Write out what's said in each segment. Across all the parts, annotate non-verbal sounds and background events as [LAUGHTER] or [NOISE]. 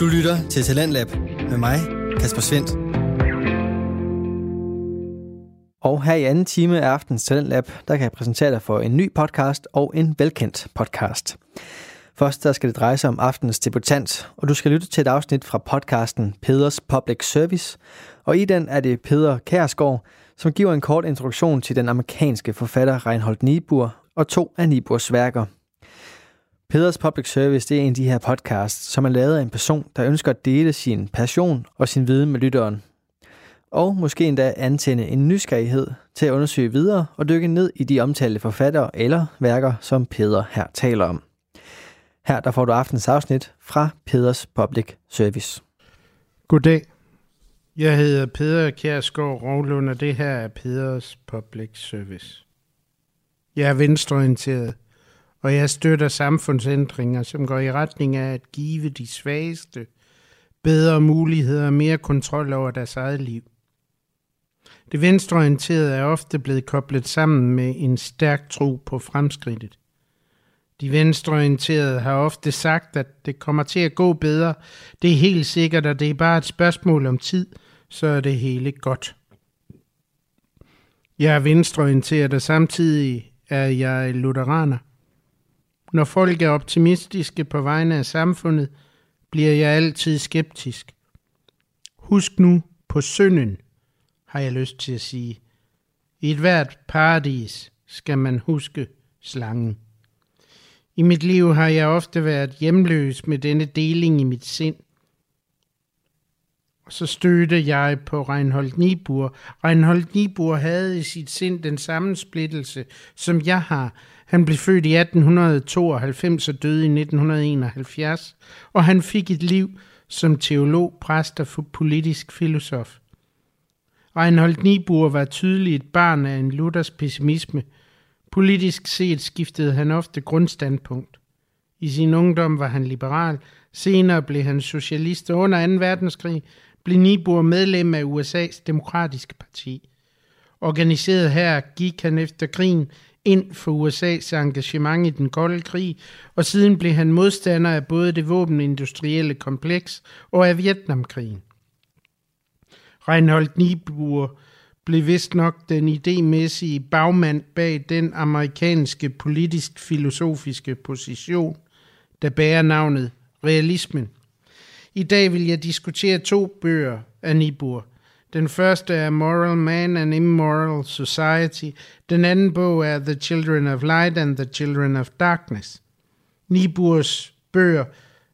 Du lytter til Talentlab med mig, Kasper Svendt. Og her i anden time af aftens Talentlab, der kan jeg præsentere dig for en ny podcast og en velkendt podcast. Først der skal det dreje sig om aftenens debutant, og du skal lytte til et afsnit fra podcasten Peders Public Service. Og i den er det Peder Kærsgaard, som giver en kort introduktion til den amerikanske forfatter Reinhold Niebuhr og to af Niebuhrs værker – Peders Public Service det er en af de her podcasts, som er lavet af en person, der ønsker at dele sin passion og sin viden med lytteren. Og måske endda antænde en nysgerrighed til at undersøge videre og dykke ned i de omtalte forfattere eller værker, som Peder her taler om. Her der får du aftens afsnit fra Peders Public Service. Goddag. Jeg hedder Peder Kjærsgaard Rovlund, og det her er Peders Public Service. Jeg er venstreorienteret og jeg støtter samfundsændringer, som går i retning af at give de svageste bedre muligheder og mere kontrol over deres eget liv. Det venstreorienterede er ofte blevet koblet sammen med en stærk tro på fremskridtet. De venstreorienterede har ofte sagt, at det kommer til at gå bedre. Det er helt sikkert, at det er bare et spørgsmål om tid, så er det hele godt. Jeg er venstreorienteret, og samtidig er jeg lutheraner. Når folk er optimistiske på vegne af samfundet, bliver jeg altid skeptisk. Husk nu på synden, har jeg lyst til at sige. I et hvert paradis skal man huske slangen. I mit liv har jeg ofte været hjemløs med denne deling i mit sind. Og så stødte jeg på Reinhold Niebuhr. Reinhold Niebuhr havde i sit sind den samme splittelse, som jeg har, han blev født i 1892 og døde i 1971, og han fik et liv som teolog, præst og politisk filosof. Reinhold Niebuhr var tydeligt et barn af en Luthers pessimisme. Politisk set skiftede han ofte grundstandpunkt. I sin ungdom var han liberal, senere blev han socialist, og under 2. verdenskrig blev Niebuhr medlem af USA's demokratiske parti. Organiseret her gik han efter krigen ind for USA's engagement i den kolde krig, og siden blev han modstander af både det våbenindustrielle kompleks og af Vietnamkrigen. Reinhold Niebuhr blev vist nok den idemæssige bagmand bag den amerikanske politisk-filosofiske position, der bærer navnet realismen. I dag vil jeg diskutere to bøger af Niebuhr. Den første er Moral Man and Immoral Society. Den anden bog er The Children of Light and The Children of Darkness. Niebuhrs bøger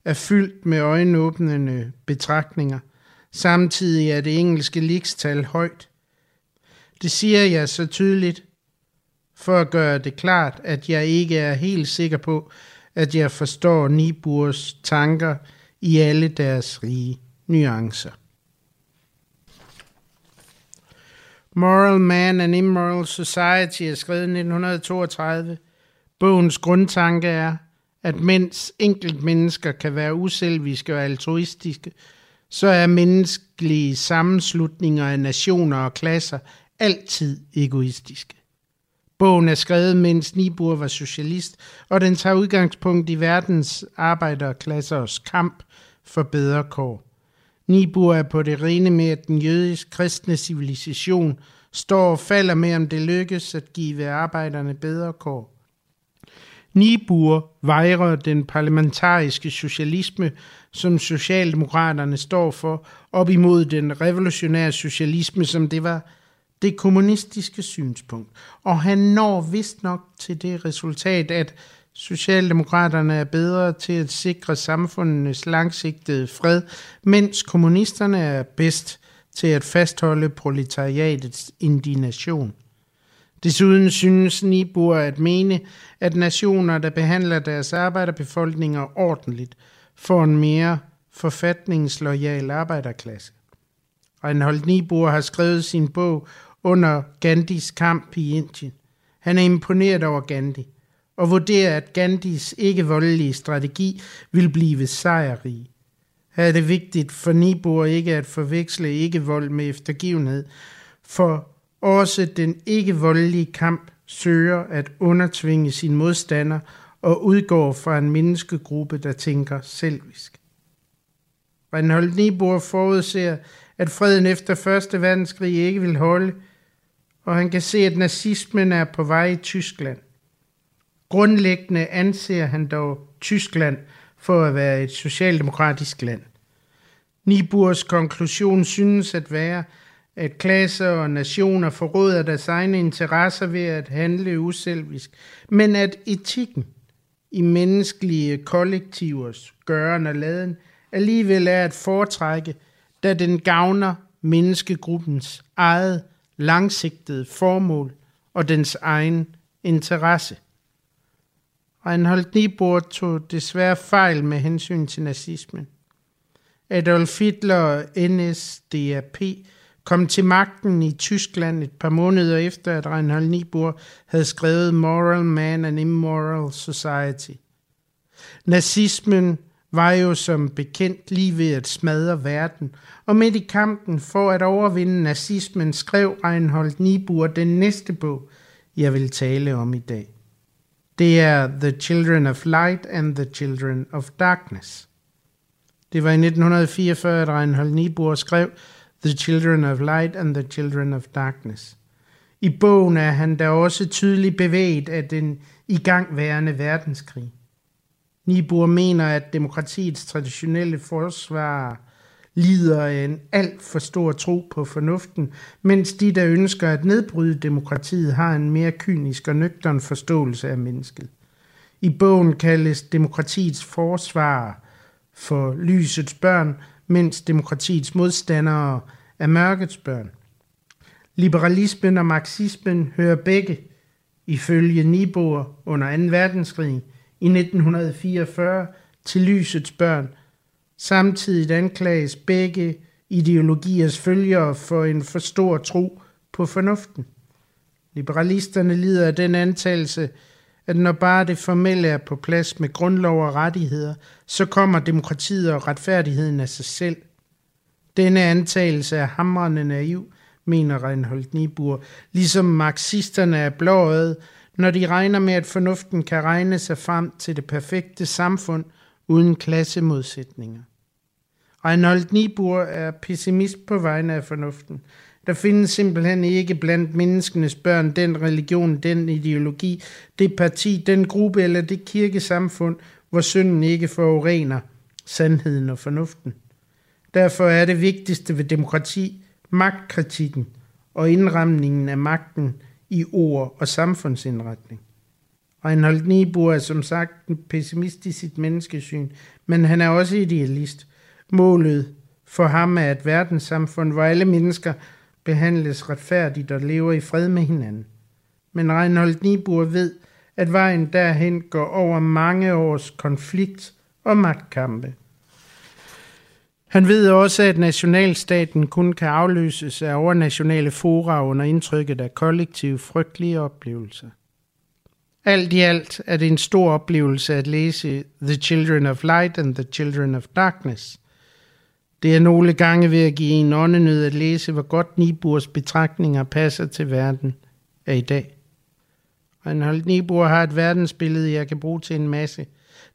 er fyldt med øjenåbnende betragtninger. Samtidig er det engelske likstal højt. Det siger jeg så tydeligt, for at gøre det klart, at jeg ikke er helt sikker på, at jeg forstår Niebuhrs tanker i alle deres rige nuancer. Moral Man and Immoral Society er skrevet i 1932. Bogens grundtanke er, at mens enkelt mennesker kan være uselviske og altruistiske, så er menneskelige sammenslutninger af nationer og klasser altid egoistiske. Bogen er skrevet, mens Niebuhr var socialist, og den tager udgangspunkt i verdens arbejderklassers kamp for bedre kår. Nibur er på det rene med, at den jødisk kristne civilisation står og falder med, om det lykkes at give arbejderne bedre kår. Nibur vejrer den parlamentariske socialisme, som Socialdemokraterne står for, op imod den revolutionære socialisme, som det var det kommunistiske synspunkt. Og han når vist nok til det resultat, at Socialdemokraterne er bedre til at sikre samfundenes langsigtede fred, mens kommunisterne er bedst til at fastholde proletariatets indignation. Desuden synes Nibur at mene, at nationer, der behandler deres arbejderbefolkninger ordentligt, får en mere forfatningslojal arbejderklasse. Reinhold Niebuhr har skrevet sin bog under Gandhis kamp i Indien. Han er imponeret over Gandhi og vurderer, at Gandhis ikke-voldelige strategi vil blive sejrrig. Her er det vigtigt for Nibor ikke at forveksle ikke-vold med eftergivenhed, for også den ikke-voldelige kamp søger at undertvinge sin modstander og udgår fra en menneskegruppe, der tænker selvisk. Reinhold Niebuhr forudser, at freden efter 1. verdenskrig ikke vil holde, og han kan se, at nazismen er på vej i Tyskland. Grundlæggende anser han dog Tyskland for at være et socialdemokratisk land. Niburs konklusion synes at være, at klasser og nationer forråder deres egne interesser ved at handle uselvisk, men at etikken i menneskelige kollektivers gøren og laden alligevel er at foretrække, da den gavner menneskegruppens eget langsigtede formål og dens egen interesse. Reinhold Niebuhr tog desværre fejl med hensyn til nazismen. Adolf Hitler og NSDAP kom til magten i Tyskland et par måneder efter, at Reinhold Niebuhr havde skrevet Moral Man and Immoral Society. Nazismen var jo som bekendt lige ved at smadre verden, og midt i kampen for at overvinde nazismen skrev Reinhold Niebuhr den næste bog, jeg vil tale om i dag. Det er The Children of Light and the Children of Darkness. Det var i 1944, at Reinhold Niebuhr skrev The Children of Light and the Children of Darkness. I bogen er han da også tydeligt bevæget af den igangværende verdenskrig. Niebuhr mener, at demokratiets traditionelle forsvar lider af en alt for stor tro på fornuften, mens de, der ønsker at nedbryde demokratiet, har en mere kynisk og nøgtern forståelse af mennesket. I bogen kaldes demokratiets forsvar for lysets børn, mens demokratiets modstandere er mørkets børn. Liberalismen og marxismen hører begge, ifølge Niebuhr under 2. verdenskrig i 1944, til lysets børn. Samtidig anklages begge ideologiers følgere for en for stor tro på fornuften. Liberalisterne lider af den antagelse, at når bare det formelle er på plads med grundlov og rettigheder, så kommer demokratiet og retfærdigheden af sig selv. Denne antagelse er hamrende naiv, mener Reinhold Niebuhr, ligesom marxisterne er blåøjet, når de regner med, at fornuften kan regne sig frem til det perfekte samfund uden klassemodsætninger. Reinhold Niebuhr er pessimist på vegne af fornuften. Der findes simpelthen ikke blandt menneskenes børn den religion, den ideologi, det parti, den gruppe eller det kirkesamfund, hvor synden ikke forurener sandheden og fornuften. Derfor er det vigtigste ved demokrati magtkritikken og indramningen af magten i ord og samfundsindretning. Reinhold Niebuhr er som sagt en pessimist i sit menneskesyn, men han er også idealist. Målet for ham er et verdenssamfund, hvor alle mennesker behandles retfærdigt og lever i fred med hinanden. Men Reinhold Niebuhr ved, at vejen derhen går over mange års konflikt og magtkampe. Han ved også, at nationalstaten kun kan afløses af overnationale fora under indtrykket af kollektive frygtelige oplevelser. Alt i alt er det en stor oplevelse at læse The Children of Light and the Children of Darkness. Det er nogle gange ved at give en åndenød at læse, hvor godt Niburs betragtninger passer til verden af i dag. Reinhold Niebuhr har et verdensbillede, jeg kan bruge til en masse.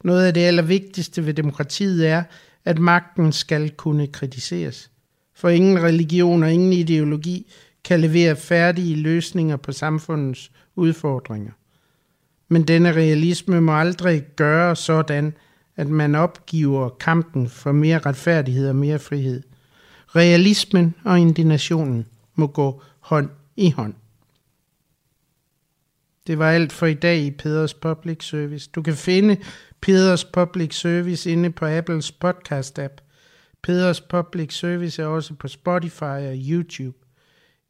Noget af det allervigtigste ved demokratiet er, at magten skal kunne kritiseres. For ingen religion og ingen ideologi kan levere færdige løsninger på samfundets udfordringer. Men denne realisme må aldrig gøre sådan, at man opgiver kampen for mere retfærdighed og mere frihed. Realismen og indignationen må gå hånd i hånd. Det var alt for i dag i Peders Public Service. Du kan finde Peders Public Service inde på Apples podcast-app. Peders Public Service er også på Spotify og YouTube.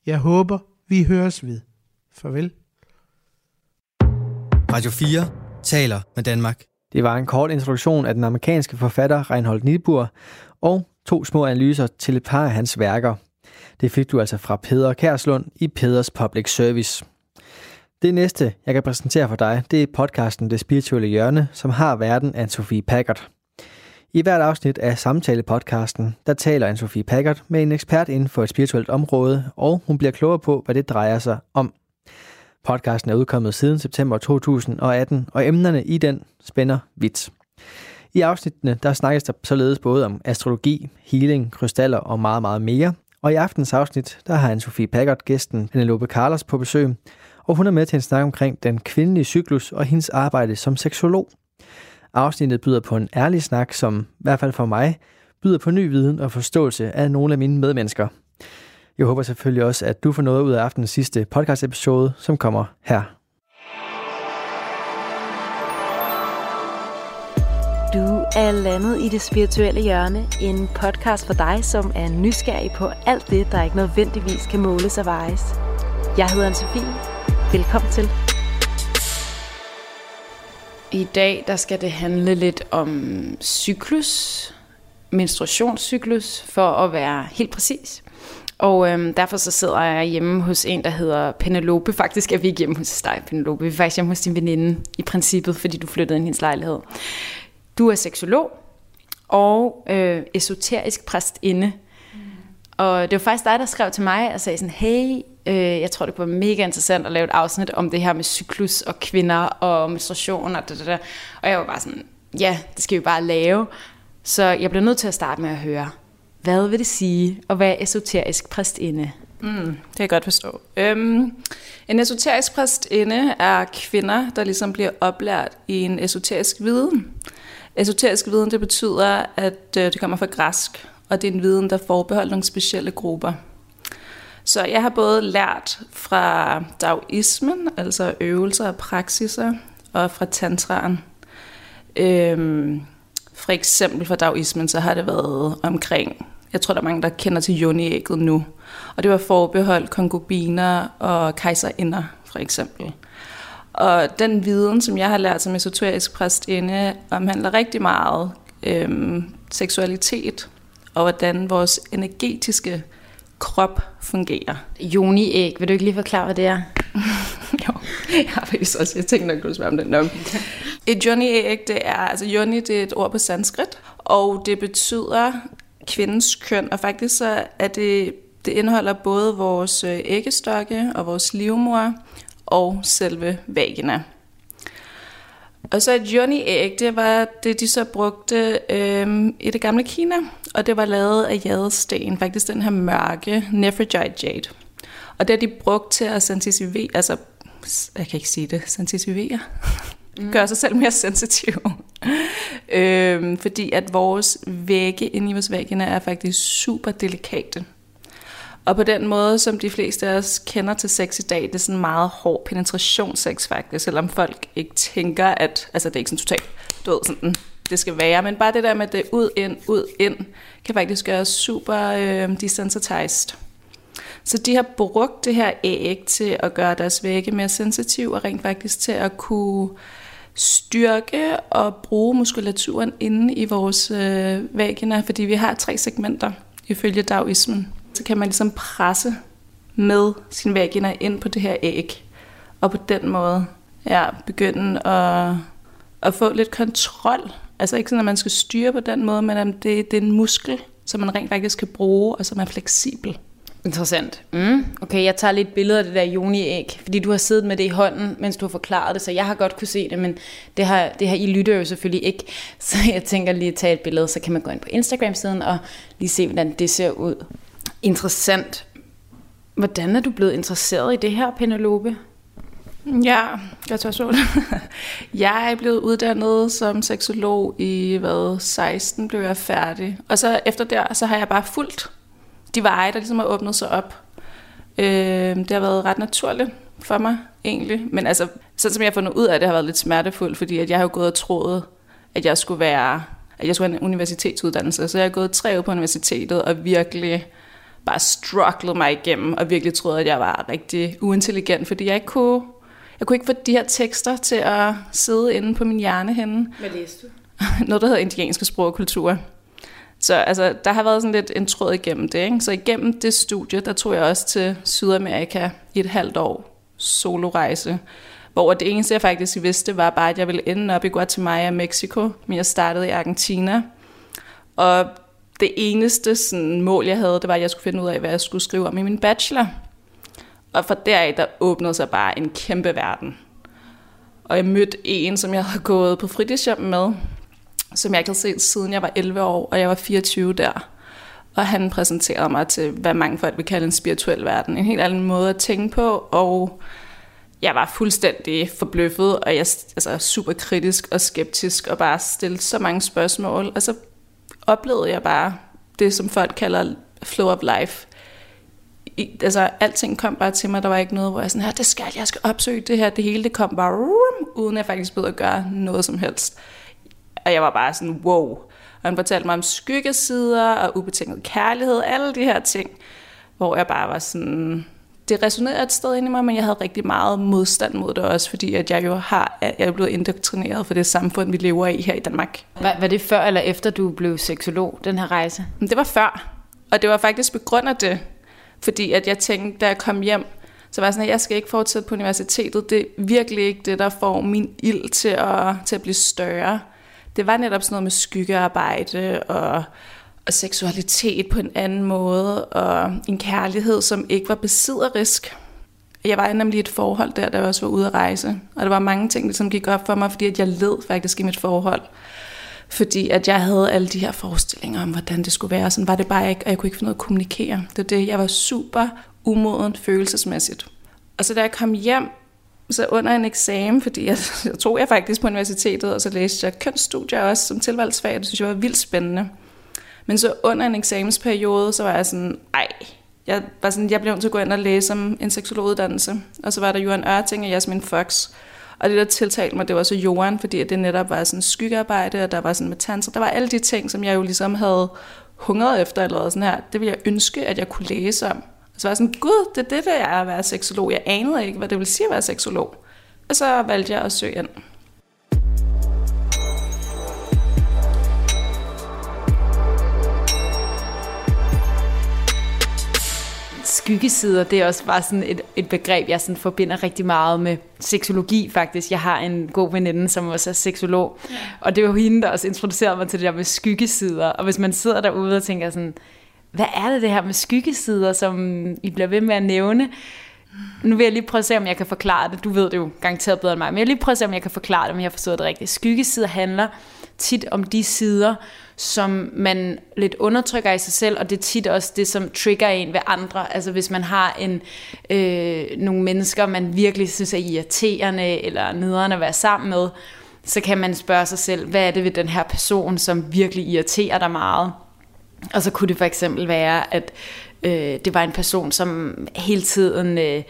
Jeg håber, vi høres ved. Farvel. Radio 4 taler med Danmark. Det var en kort introduktion af den amerikanske forfatter Reinhold Niebuhr og to små analyser til et par af hans værker. Det fik du altså fra Peder Kærslund i Peders Public Service. Det næste, jeg kan præsentere for dig, det er podcasten Det Spirituelle Hjørne, som har verden af Sofie Packard. I hvert afsnit af samtale-podcasten, der taler anne Sofie Packard med en ekspert inden for et spirituelt område, og hun bliver klogere på, hvad det drejer sig om. Podcasten er udkommet siden september 2018, og emnerne i den spænder vidt. I afsnittene der snakkes der således både om astrologi, healing, krystaller og meget, meget mere. Og i aftens afsnit, der har Anne-Sophie Packard gæsten Penelope Carlos på besøg, og hun er med til en snak omkring den kvindelige cyklus og hendes arbejde som seksolog. Afsnittet byder på en ærlig snak, som i hvert fald for mig byder på ny viden og forståelse af nogle af mine medmennesker. Jeg håber selvfølgelig også, at du får noget ud af aftenens sidste podcast episode, som kommer her. Du er landet i det spirituelle hjørne, en podcast for dig, som er nysgerrig på alt det, der ikke nødvendigvis kan måles og vejes. Jeg hedder Anne-Sophie. Velkommen til. I dag der skal det handle lidt om cyklus, menstruationscyklus, for at være helt præcis. Og øhm, derfor så sidder jeg hjemme hos en, der hedder Penelope. Faktisk er vi ikke hjemme hos dig, Penelope. Vi er faktisk hjemme hos din veninde i princippet, fordi du flyttede ind i hendes lejlighed. Du er seksolog og øh, esoterisk præstinde. Mm. Og det var faktisk dig, der skrev til mig og sagde sådan, hey, øh, jeg tror, det var mega interessant at lave et afsnit om det her med cyklus og kvinder og menstruation og det, der. Og jeg var bare sådan, ja, det skal vi bare lave. Så jeg blev nødt til at starte med at høre, hvad vil det sige at være esoterisk præstinde? Mm, det kan jeg godt forstå. Øhm, en esoterisk præstinde er kvinder, der ligesom bliver oplært i en esoterisk viden. Esoterisk viden, det betyder, at øh, det kommer fra græsk, og det er en viden, der forbeholder nogle specielle grupper. Så jeg har både lært fra daoismen, altså øvelser og praksiser, og fra tantraen. Øhm, for eksempel fra daoismen, så har det været omkring, jeg tror, der er mange, der kender til joni-ægget nu. Og det var forbeholdt konkubiner og kejserinder, for eksempel. Og den viden, som jeg har lært som esoterisk præstinde, omhandler rigtig meget øhm, seksualitet, og hvordan vores energetiske krop fungerer. Joni-æg, vil du ikke lige forklare, hvad det er? [LAUGHS] jo, jeg har faktisk også, jeg tænkte nok, du spørge om den nok. Et joni-æg, det er, altså joni, det er et ord på sanskrit, og det betyder kvindens køn, og faktisk så er det, det indeholder både vores øh, æggestokke og vores livmor, og selve vagina. Og så et yoni-æg, det var det, de så brugte øhm, i det gamle Kina, og det var lavet af jadesten, faktisk den her mørke Nephrogite jade. Og det har de brugt til at sensitivere, altså, jeg kan ikke sige det, sensitivere, mm. gøre sig selv mere sensitiv. [LAUGHS] øhm, fordi at vores vægge inde i vores vagina er faktisk super delikate. Og på den måde, som de fleste af os kender til sex i dag, det er sådan meget hård penetrationssex faktisk, selvom folk ikke tænker, at altså, det er ikke sådan totalt død, sådan mm, det skal være. Men bare det der med det ud, ind, ud, ind, kan faktisk gøre super øh, desensitized. Så de har brugt det her æg til at gøre deres vægge mere sensitiv, og rent faktisk til at kunne styrke og bruge muskulaturen inde i vores øh, vagina, fordi vi har tre segmenter ifølge daoismen så kan man ligesom presse med sin vagina ind på det her æg. Og på den måde ja, begynde at, at få lidt kontrol. Altså ikke sådan, at man skal styre på den måde, men at det, det er en muskel, som man rent faktisk kan bruge, og som er fleksibel. Interessant. Mm. Okay, jeg tager lidt billeder af det der joniæg, fordi du har siddet med det i hånden, mens du har forklaret det, så jeg har godt kunne se det, men det har, det har I lytter jo selvfølgelig ikke. [LAUGHS] Så jeg tænker lige at tage et billede, så kan man gå ind på Instagram-siden og lige se, hvordan det ser ud. Interessant. Hvordan er du blevet interesseret i det her, Penelope? Ja, jeg tager så [LAUGHS] Jeg er blevet uddannet som seksolog i hvad, 16 blev jeg færdig. Og så efter der, så har jeg bare fulgt de veje, der ligesom har åbnet sig op. Øh, det har været ret naturligt for mig, egentlig. Men altså, sådan som jeg har fundet ud af det, har været lidt smertefuldt, fordi at jeg har jo gået og troet, at jeg skulle være at jeg skulle have en universitetsuddannelse. Så jeg har gået tre år på universitetet og virkelig bare strugglede mig igennem, og virkelig troede, at jeg var rigtig uintelligent, fordi jeg ikke kunne, jeg kunne ikke få de her tekster til at sidde inde på min hjerne henne. Hvad læste du? [LAUGHS] Noget, der hedder indianske sprog og kultur. Så altså, der har været sådan lidt en tråd igennem det. Ikke? Så igennem det studie, der tog jeg også til Sydamerika i et halvt år solorejse, hvor det eneste, jeg faktisk vidste, var bare, at jeg ville ende op i Guatemala og Mexico, men jeg startede i Argentina. Og det eneste sådan, mål, jeg havde, det var, at jeg skulle finde ud af, hvad jeg skulle skrive om i min bachelor. Og fra deraf, der åbnede sig bare en kæmpe verden. Og jeg mødte en, som jeg havde gået på fritidshjem med, som jeg ikke havde set siden jeg var 11 år, og jeg var 24 der. Og han præsenterede mig til, hvad mange folk vil kalde en spirituel verden. En helt anden måde at tænke på, og jeg var fuldstændig forbløffet, og jeg altså, super kritisk og skeptisk, og bare stillede så mange spørgsmål. Og så oplevede jeg bare det, som folk kalder flow of life. I, altså, alting kom bare til mig. Der var ikke noget, hvor jeg sådan her, det skal jeg skal opsøge det her. Det hele, det kom bare, rum, uden jeg faktisk blev at gøre noget som helst. Og jeg var bare sådan, wow. Og han fortalte mig om skyggesider og ubetinget kærlighed, alle de her ting, hvor jeg bare var sådan, det resonerede et sted inde i mig, men jeg havde rigtig meget modstand mod det også, fordi at jeg jo har, jeg er blevet indoktrineret for det samfund, vi lever i her i Danmark. Var, var det før eller efter, du blev seksolog, den her rejse? Det var før, og det var faktisk på grund af det, fordi at jeg tænkte, da jeg kom hjem, så var jeg sådan, at jeg skal ikke fortsætte på universitetet. Det er virkelig ikke det, der får min ild til at, til at blive større. Det var netop sådan noget med skyggearbejde og og seksualitet på en anden måde, og en kærlighed, som ikke var besidderisk. Jeg var nemlig i et forhold der, da jeg også var ude at rejse, og der var mange ting, som gik op for mig, fordi at jeg led faktisk i mit forhold. Fordi at jeg havde alle de her forestillinger om, hvordan det skulle være. Sådan var det bare ikke, og jeg kunne ikke finde noget at kommunikere. Det var det, jeg var super umoden følelsesmæssigt. Og så da jeg kom hjem, så under en eksamen, fordi jeg, [LAUGHS] jeg tog jeg faktisk på universitetet, og så læste jeg kønsstudier også som tilvalgsfag, det synes jeg var vildt spændende. Men så under en eksamensperiode, så var jeg sådan, ej, jeg, var sådan, jeg blev nødt til at gå ind og læse om en seksologuddannelse. Og så var der Johan Ørting og Jasmin Fox. Og det, der tiltalte mig, det var så Johan, fordi det netop var sådan skyggearbejde, og der var sådan med tanser. Der var alle de ting, som jeg jo ligesom havde hungret efter, eller sådan her. Det ville jeg ønske, at jeg kunne læse om. Og så var jeg sådan, gud, det er det, der er at være seksolog. Jeg anede ikke, hvad det vil sige at være seksolog. Og så valgte jeg at søge ind. skyggesider, det er også bare sådan et, et begreb, jeg sådan forbinder rigtig meget med seksologi faktisk. Jeg har en god veninde, som også er seksolog, og det var hende, der også introducerede mig til det der med skyggesider. Og hvis man sidder derude og tænker sådan, hvad er det det her med skyggesider, som I bliver ved med at nævne? Nu vil jeg lige prøve at se, om jeg kan forklare det. Du ved det jo garanteret bedre end mig, men jeg vil lige prøve at se, om jeg kan forklare det, om jeg har forstået det rigtigt. Skyggesider handler tit om de sider, som man lidt undertrykker i sig selv, og det er tit også det, som trigger en ved andre. Altså hvis man har en, øh, nogle mennesker, man virkelig synes er irriterende eller nederen at være sammen med, så kan man spørge sig selv, hvad er det ved den her person, som virkelig irriterer dig meget? Og så kunne det for eksempel være, at øh, det var en person, som hele tiden... Øh,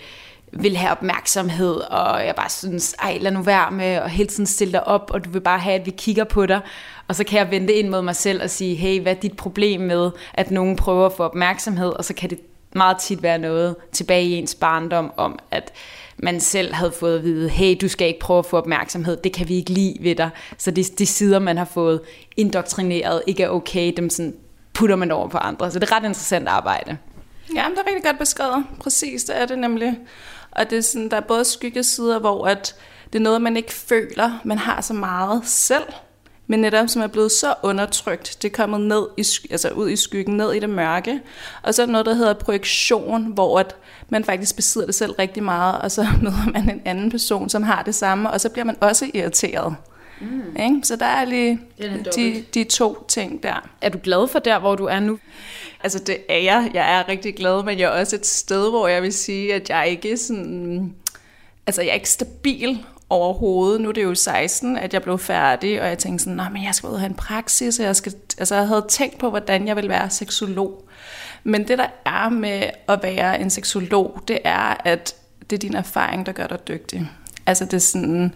vil have opmærksomhed, og jeg bare synes, ej, lad nu være med, og hele tiden stille dig op, og du vil bare have, at vi kigger på dig, og så kan jeg vente ind mod mig selv og sige, hey, hvad er dit problem med, at nogen prøver at få opmærksomhed, og så kan det meget tit være noget tilbage i ens barndom om, at man selv havde fået at vide, hey, du skal ikke prøve at få opmærksomhed, det kan vi ikke lide ved dig. Så de, de sider, man har fået indoktrineret, ikke er okay, dem sådan putter man over på andre. Så det er ret interessant arbejde. Ja, det er rigtig godt beskrevet. Præcis, det er det nemlig. Og det er sådan, der er både skyggesider, hvor at det er noget, man ikke føler, man har så meget selv, men netop som er blevet så undertrykt, det er kommet ned i, altså ud i skyggen, ned i det mørke. Og så er der noget, der hedder projektion, hvor at man faktisk besidder det selv rigtig meget, og så [LAUGHS] møder man en anden person, som har det samme, og så bliver man også irriteret. Mm. Ikke? Så der er lige er de, de to ting der. Er du glad for der, hvor du er nu? Altså det er jeg. Jeg er rigtig glad, men jeg er også et sted, hvor jeg vil sige, at jeg ikke er sådan... Altså jeg er ikke stabil overhovedet. Nu er det jo 16, at jeg blev færdig, og jeg tænkte sådan, men jeg skal ud og have en praksis, og jeg, skal, altså, jeg havde tænkt på, hvordan jeg ville være seksolog. Men det, der er med at være en seksolog, det er, at det er din erfaring, der gør dig dygtig. Altså det er sådan,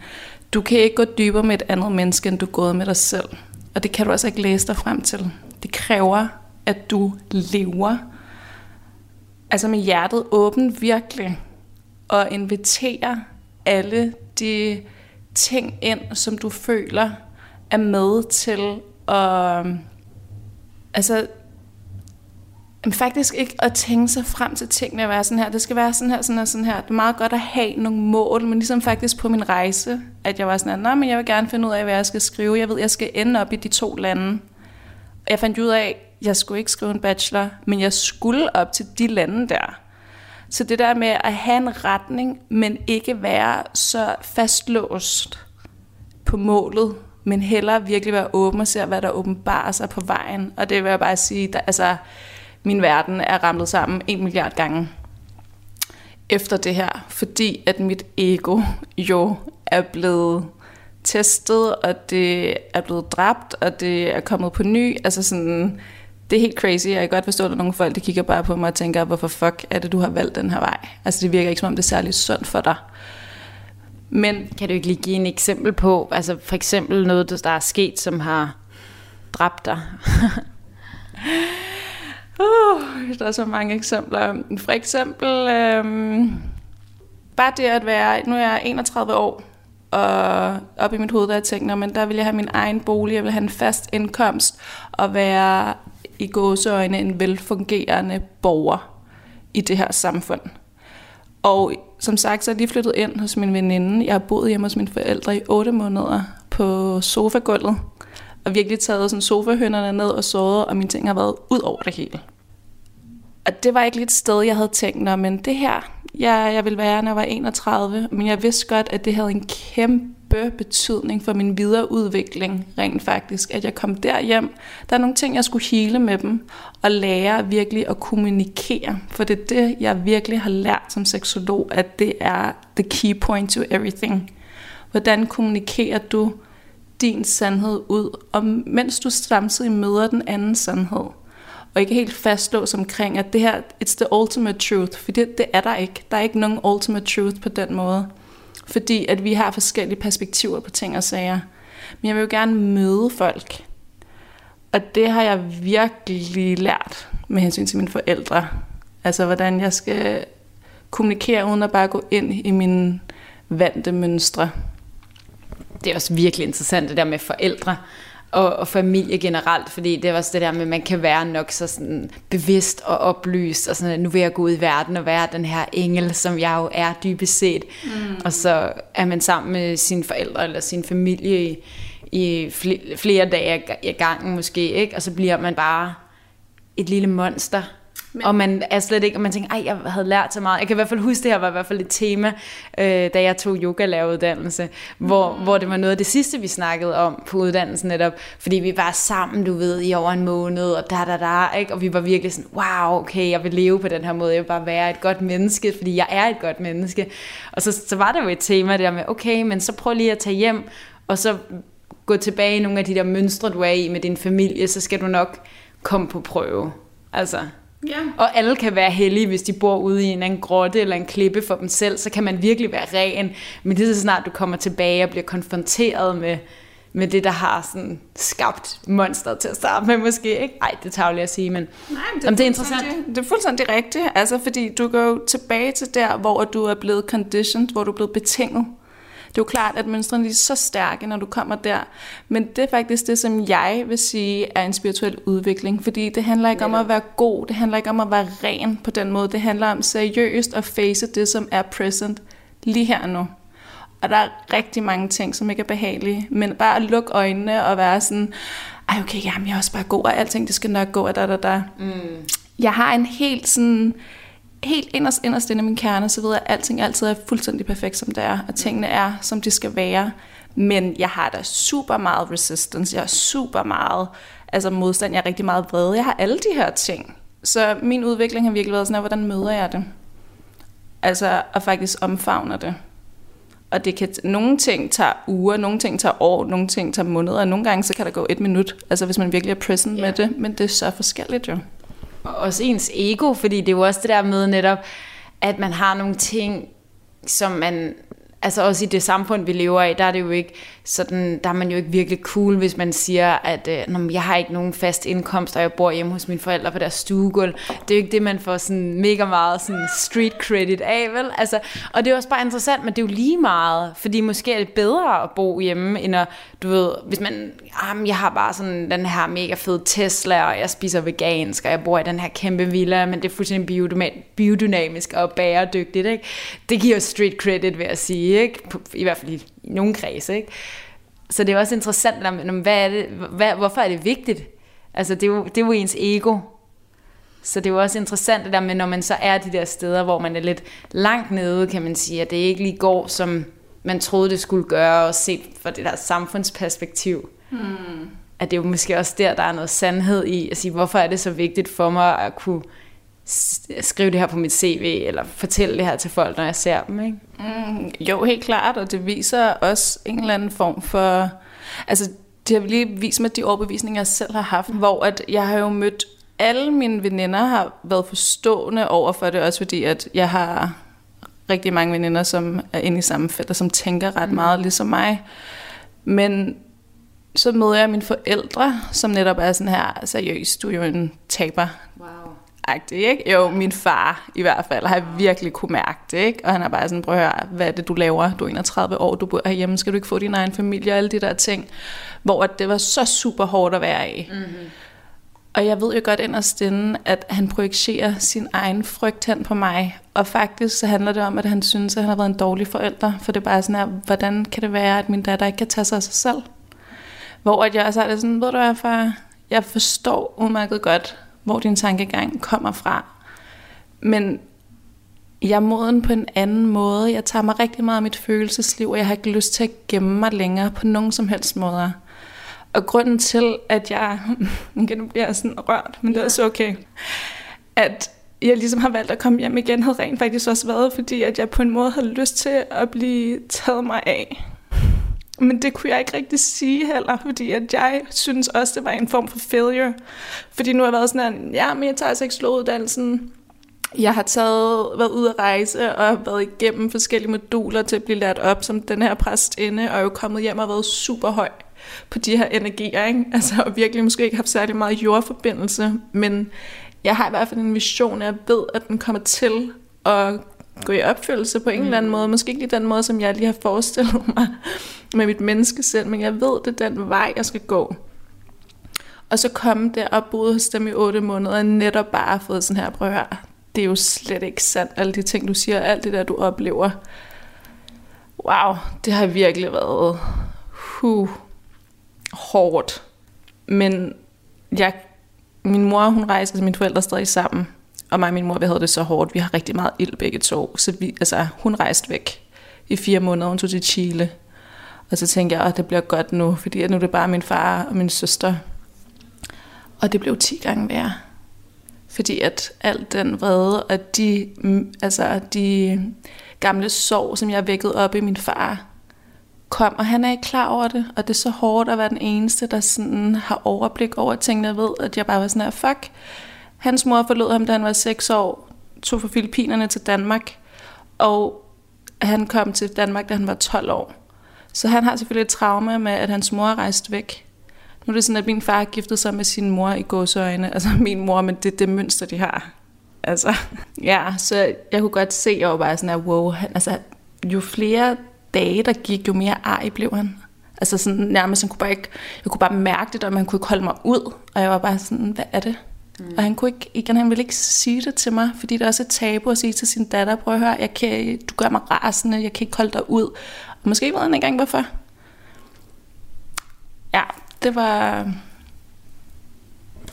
du kan ikke gå dybere med et andet menneske, end du er gået med dig selv. Og det kan du altså ikke læse dig frem til. Det kræver, at du lever altså med hjertet åbent virkelig, og inviterer alle de ting ind, som du føler er med til at altså men faktisk ikke at tænke sig frem til tingene at være sådan her. Det skal være sådan her, sådan her, sådan her. Det er meget godt at have nogle mål, men ligesom faktisk på min rejse, at jeg var sådan her, men jeg vil gerne finde ud af, hvad jeg skal skrive. Jeg ved, jeg skal ende op i de to lande. Jeg fandt ud af, at jeg skulle ikke skrive en bachelor, men jeg skulle op til de lande der. Så det der med at have en retning, men ikke være så fastlåst på målet, men hellere virkelig være åben og se, hvad der åbenbarer sig på vejen. Og det vil jeg bare sige, der, altså, min verden er ramlet sammen en milliard gange efter det her, fordi at mit ego jo er blevet testet, og det er blevet dræbt, og det er kommet på ny. Altså sådan, det er helt crazy. Jeg kan godt forstå, at nogle folk, der kigger bare på mig og tænker, hvorfor fuck er det, du har valgt den her vej? Altså det virker ikke, som om det er særlig sundt for dig. Men kan du ikke lige give en eksempel på, altså for eksempel noget, der er sket, som har dræbt dig? [LAUGHS] uh, der er så mange eksempler. For eksempel, øhm, bare det at være, nu er jeg 31 år, og op i mit hoved, der jeg tænkte, men der vil jeg have min egen bolig, jeg vil have en fast indkomst, og være i gåseøjne en velfungerende borger i det her samfund. Og som sagt, så er jeg lige flyttet ind hos min veninde. Jeg har boet hjemme hos mine forældre i 8 måneder på sofagulvet. Og virkelig taget sådan sofahønderne ned og såret, og mine ting har været ud over det hele. Og det var ikke lidt sted, jeg havde tænkt, men det her, jeg, jeg ville være, når jeg var 31. Men jeg vidste godt, at det havde en kæmpe betydning for min videre udvikling, rent faktisk. At jeg kom derhjem. Der er nogle ting, jeg skulle hele med dem, og lære virkelig at kommunikere. For det er det, jeg virkelig har lært som seksolog, at det er the key point to everything. Hvordan kommunikerer du din sandhed ud, og mens du samtidig møder den anden sandhed og ikke helt fastlås omkring, at det her, it's the ultimate truth, for det, det er der ikke. Der er ikke nogen ultimate truth på den måde. Fordi at vi har forskellige perspektiver på ting og sager. Men jeg vil jo gerne møde folk. Og det har jeg virkelig lært med hensyn til mine forældre. Altså hvordan jeg skal kommunikere uden at bare gå ind i mine vante mønstre. Det er også virkelig interessant det der med forældre og, og familie generelt, fordi det er også det der med, at man kan være nok så sådan bevidst og oplyst, og sådan, nu vil jeg gå ud i verden og være den her engel, som jeg jo er dybest set. Mm. Og så er man sammen med sine forældre eller sin familie i, i flere dage i gangen måske, ikke? og så bliver man bare et lille monster, men... Og man er slet ikke, og man tænker, ej, jeg havde lært så meget. Jeg kan i hvert fald huske, det her var i hvert fald et tema, øh, da jeg tog yoga-læreruddannelse, hvor, mm. hvor det var noget af det sidste, vi snakkede om på uddannelsen netop, fordi vi var sammen, du ved, i over en måned, og da, da, da, ikke? og vi var virkelig sådan, wow, okay, jeg vil leve på den her måde, jeg vil bare være et godt menneske, fordi jeg er et godt menneske. Og så, så var der jo et tema der med, okay, men så prøv lige at tage hjem, og så gå tilbage i nogle af de der mønstre, du er i med din familie, så skal du nok komme på prøve. Altså, Ja. Og alle kan være heldige, hvis de bor ude i en anden grotte eller en klippe for dem selv, så kan man virkelig være ren. Men det er så snart, du kommer tilbage og bliver konfronteret med, med det, der har sådan skabt monstret til at starte med måske. Ikke? Ej, det tager jeg at sige, men Nej, men det, er det er interessant. Det er fuldstændig rigtigt, altså fordi du går tilbage til der, hvor du er blevet conditioned, hvor du er blevet betinget. Det er jo klart, at mønstrene er så stærke, når du kommer der. Men det er faktisk det, som jeg vil sige er en spirituel udvikling. Fordi det handler ikke om at være god, det handler ikke om at være ren på den måde. Det handler om seriøst at face det, som er present lige her nu. Og der er rigtig mange ting, som ikke er behagelige. Men bare at lukke øjnene og være sådan, ej okay, jamen jeg er også bare god, og alting det skal nok gå, og da, da, da. Mm. Jeg har en helt sådan helt inderst, inderst inde i min kerne, så ved jeg, at alting altid er fuldstændig perfekt, som det er, og tingene er, som de skal være. Men jeg har da super meget resistance, jeg har super meget altså modstand, jeg er rigtig meget vred. Jeg har alle de her ting. Så min udvikling har virkelig været sådan, hvordan møder jeg det? Altså at faktisk omfavne det. Og det kan, nogle ting tager uger, nogle ting tager år, nogle ting tager måneder, og nogle gange så kan der gå et minut, altså hvis man virkelig er present yeah. med det, men det er så forskelligt jo også ens ego, fordi det er jo også det der med netop, at man har nogle ting, som man altså også i det samfund, vi lever i, der er det jo ikke sådan, der er man jo ikke virkelig cool, hvis man siger, at øh, jeg har ikke nogen fast indkomst, og jeg bor hjemme hos mine forældre på deres stuegulv. Det er jo ikke det, man får sådan mega meget sådan street credit af, vel? Altså, og det er også bare interessant, men det er jo lige meget, fordi måske er det bedre at bo hjemme, end at, du ved, hvis man, jamen, jeg har bare sådan den her mega fede Tesla, og jeg spiser vegansk, og jeg bor i den her kæmpe villa, men det er fuldstændig biodynamisk og bæredygtigt, ikke? Det giver street credit, vil jeg sige, ikke? I hvert fald i, i nogle kredse, ikke? Så det er også interessant, hvad er det, hvad, hvorfor er det vigtigt? Altså, det er, jo, det er jo ens ego. Så det er jo også interessant det der med, når man så er de der steder, hvor man er lidt langt nede, kan man sige, at det ikke lige går, som man troede, det skulle gøre, og set fra det der samfundsperspektiv. Hmm. At det er jo måske også der, der er noget sandhed i, at sige, hvorfor er det så vigtigt for mig at kunne skrive det her på mit CV, eller fortælle det her til folk, når jeg ser dem, ikke? Mm, jo, helt klart, og det viser også en eller anden form for... Altså, det har lige vist mig de overbevisninger, jeg selv har haft, hvor at jeg har jo mødt alle mine veninder har været forstående over for det, også fordi at jeg har rigtig mange veninder, som er inde i samme felt, og som tænker ret mm. meget ligesom mig. Men så møder jeg mine forældre, som netop er sådan her, seriøst, du er jo en taber. Wow. Ikke? Jo, min far i hvert fald har virkelig kunne mærke det, ikke? Og han er bare sådan, prøv at høre, hvad er det, du laver? Du er 31 år, du bor herhjemme, skal du ikke få din egen familie og alle de der ting? Hvor det var så super hårdt at være i. Mm-hmm. Og jeg ved jo godt inderst inde, at han projicerer sin egen frygt hen på mig. Og faktisk så handler det om, at han synes, at han har været en dårlig forælder. For det er bare sådan her, hvordan kan det være, at min datter ikke kan tage sig af sig selv? Hvor at jeg så er det sådan, ved du hvad, far, jeg forstår udmærket godt, hvor din tankegang kommer fra. Men jeg er moden på en anden måde. Jeg tager mig rigtig meget af mit følelsesliv, og jeg har ikke lyst til at gemme mig længere på nogen som helst måder. Og grunden til, at jeg... [LAUGHS] Nu bliver jeg sådan rørt, men det er også okay. At jeg ligesom har valgt at komme hjem igen, havde rent faktisk også været, fordi at jeg på en måde havde lyst til at blive taget mig af. Men det kunne jeg ikke rigtig sige heller, fordi at jeg synes også, det var en form for failure. Fordi nu har jeg været sådan, at ja, men jeg tager seksologuddannelsen. Jeg har taget, været ude at rejse og været igennem forskellige moduler til at blive lært op som den her præstinde, og er jo kommet hjem og været super høj på de her energier, ikke? Altså, og virkelig måske ikke haft særlig meget jordforbindelse, men jeg har i hvert fald en vision, jeg ved, at den kommer til at gå i opfyldelse på en mm. eller anden mm. måde. Måske ikke lige den måde, som jeg lige har forestillet mig med mit menneske selv, men jeg ved, det er den vej, jeg skal gå. Og så komme der og boede hos dem i otte måneder, og netop bare fået sådan her, prøv at høre, det er jo slet ikke sandt, alle de ting, du siger, alt det der, du oplever. Wow, det har virkelig været huh, hårdt. Men jeg, min mor, hun rejste, altså mine forældre stadig sammen. Og mig og min mor, vi havde det så hårdt. Vi har rigtig meget ild begge to. Så vi, altså, hun rejste væk i fire måneder. Hun tog til Chile. Og så tænkte jeg, at det bliver godt nu, fordi nu er det bare min far og min søster. Og det blev 10 gange værre. Fordi at alt den vrede og de, mm, altså de gamle sorg, som jeg vækkede op i min far, kom, og han er ikke klar over det, og det er så hårdt at være den eneste, der sådan har overblik over tingene. Jeg ved, at jeg bare var sådan her, fuck. Hans mor forlod ham, da han var 6 år, tog fra Filippinerne til Danmark, og han kom til Danmark, da han var 12 år. Så han har selvfølgelig et traume med, at hans mor er rejst væk. Nu er det sådan, at min far giftede sig med sin mor i gåsøjne. Altså [LAUGHS] min mor, men det er det mønster, de har. Altså, [LAUGHS] ja, så jeg kunne godt se, at jeg var bare sådan, at wow, han, altså, jo flere dage, der gik, jo mere ej blev han. Altså sådan nærmest, han kunne bare ikke, jeg kunne bare mærke det, og man kunne ikke holde mig ud. Og jeg var bare sådan, hvad er det? Mm. Og han kunne ikke, igen, han ville ikke sige det til mig, fordi det er også et tabu at sige til sin datter, prøv at høre, jeg kan, du gør mig rasende, jeg kan ikke holde dig ud. Måske ved han ikke engang, hvorfor. Ja, det var,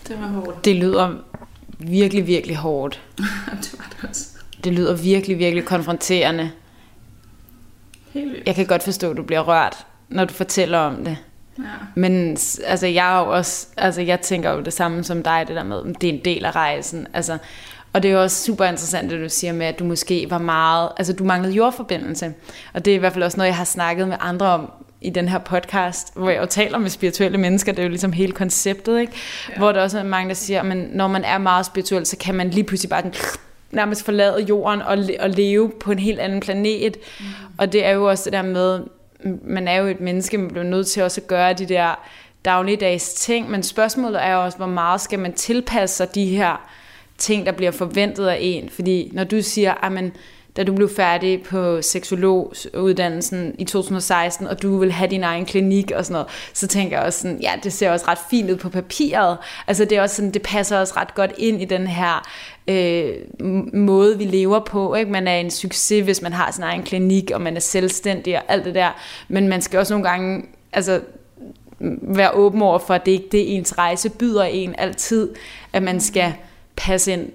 det var hårdt. Det lyder virkelig, virkelig hårdt. [LAUGHS] det var det også. Det lyder virkelig, virkelig konfronterende. Helt Jeg kan godt forstå, at du bliver rørt, når du fortæller om det. Ja. Men altså, jeg er jo også, altså, jeg tænker jo det samme som dig, det der med, det er en del af rejsen. Altså, og det er jo også super interessant, det du siger med, at du måske var meget, altså du manglede jordforbindelse. Og det er i hvert fald også noget, jeg har snakket med andre om i den her podcast, hvor jeg jo taler med spirituelle mennesker, det er jo ligesom hele konceptet, ikke? Ja. Hvor der også er mange, der siger, at når man er meget spirituel, så kan man lige pludselig bare den, nærmest forlade jorden og, og leve på en helt anden planet. Mm. Og det er jo også det der med, man er jo et menneske, man bliver nødt til også at gøre de der dagligdags ting, men spørgsmålet er jo også, hvor meget skal man tilpasse sig de her ting, der bliver forventet af en. Fordi når du siger, at da du blev færdig på seksologuddannelsen i 2016, og du vil have din egen klinik og sådan noget, så tænker jeg også sådan, ja, det ser også ret fint ud på papiret. Altså det er også sådan, det passer også ret godt ind i den her øh, måde, vi lever på. Ikke? Man er en succes, hvis man har sin egen klinik, og man er selvstændig og alt det der. Men man skal også nogle gange altså, være åben over for, at det ikke det ens rejse byder en altid, at man skal passe ind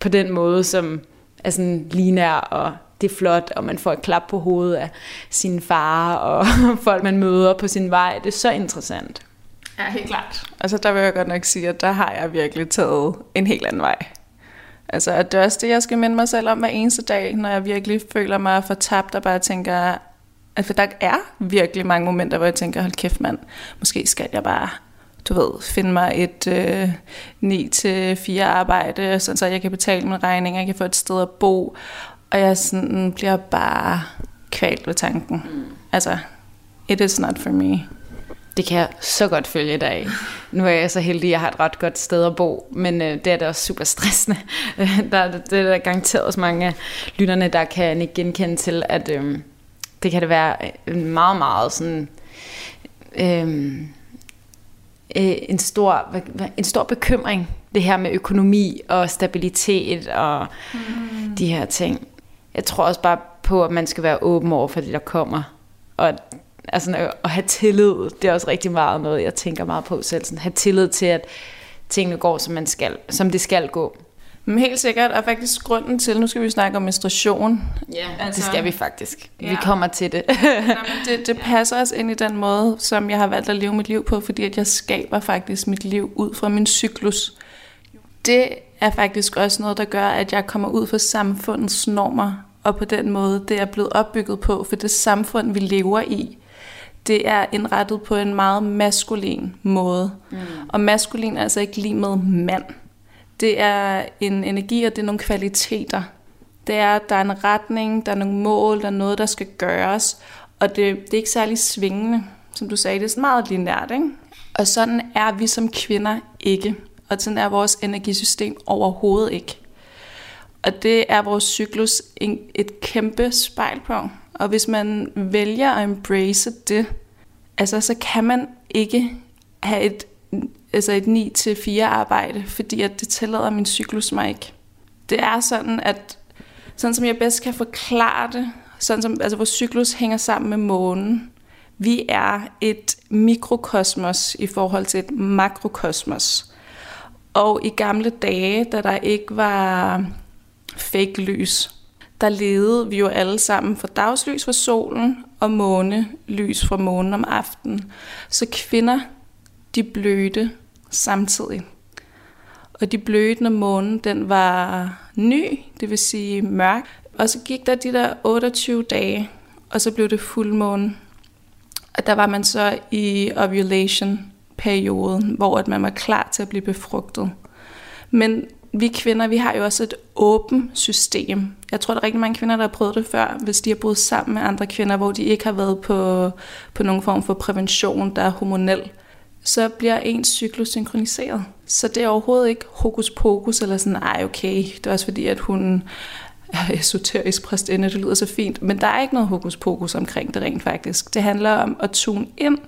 på den måde, som er sådan linær og det er flot, og man får et klap på hovedet af sin far, og [LAUGHS] folk, man møder på sin vej. Det er så interessant. Ja, helt klart. Altså, der vil jeg godt nok sige, at der har jeg virkelig taget en helt anden vej. Altså, at det er også det, jeg skal minde mig selv om hver eneste dag, når jeg virkelig føler mig fortabt og bare tænker, at for der er virkelig mange momenter, hvor jeg tænker, hold kæft mand, måske skal jeg bare du ved, finde mig et øh, 9-4 arbejde, sådan så jeg kan betale min regning, jeg kan få et sted at bo, og jeg sådan bliver bare kvalt ved tanken. Mm. Altså, it is not for me. Det kan jeg så godt følge dig Nu er jeg så heldig, at jeg har et ret godt sted at bo, men øh, det er da også super stressende. [LAUGHS] der, det er der garanteret også mange af lytterne, der kan ikke genkende til, at øh, det kan det være meget, meget sådan... Øh, en stor, en stor bekymring, det her med økonomi og stabilitet og mm. de her ting. Jeg tror også bare på, at man skal være åben over for det, der kommer. Og altså, at have tillid, det er også rigtig meget noget, jeg tænker meget på selv. Sådan, have tillid til, at tingene går, som, man skal, som det skal gå. Men helt sikkert, og faktisk grunden til, nu skal vi snakke om menstruation. Ja, altså, det skal vi faktisk. Ja. Vi kommer til det. Jamen, det. Det [LAUGHS] passer os ind i den måde, som jeg har valgt at leve mit liv på, fordi at jeg skaber faktisk mit liv ud fra min cyklus. Det er faktisk også noget, der gør, at jeg kommer ud fra samfundets normer, og på den måde, det er blevet opbygget på, for det samfund, vi lever i, det er indrettet på en meget maskulin måde. Mm. Og maskulin er altså ikke lige med mand. Det er en energi, og det er nogle kvaliteter. Det er, at der er en retning, der er nogle mål, der er noget, der skal gøres. Og det, det er ikke særlig svingende, som du sagde. Det er sådan meget lineært, ikke? Og sådan er vi som kvinder ikke. Og sådan er vores energisystem overhovedet ikke. Og det er vores cyklus et kæmpe spejl på. Og hvis man vælger at embrace det, altså så kan man ikke have et, altså et 9-4 arbejde, fordi at det tillader min cyklus mig ikke. Det er sådan, at sådan som jeg bedst kan forklare det, sådan som altså vores cyklus hænger sammen med månen. Vi er et mikrokosmos i forhold til et makrokosmos. Og i gamle dage, da der ikke var fake lys, der levede vi jo alle sammen for dagslys fra solen og månelys fra månen om aftenen. Så kvinder, de blødte samtidig. Og de blødende månen den var ny, det vil sige mørk. Og så gik der de der 28 dage, og så blev det fuldmåne. Og der var man så i ovulation-perioden, hvor at man var klar til at blive befrugtet. Men vi kvinder, vi har jo også et åbent system. Jeg tror, der er rigtig mange kvinder, der har prøvet det før, hvis de har boet sammen med andre kvinder, hvor de ikke har været på, på nogen form for prævention, der er hormonel. Så bliver ens cyklus synkroniseret. Så det er overhovedet ikke hokus pokus, eller sådan, ej okay, det er også fordi, at hun esoterisk præstinde, det lyder så fint, men der er ikke noget hokus pokus omkring det rent faktisk. Det handler om at tune ind,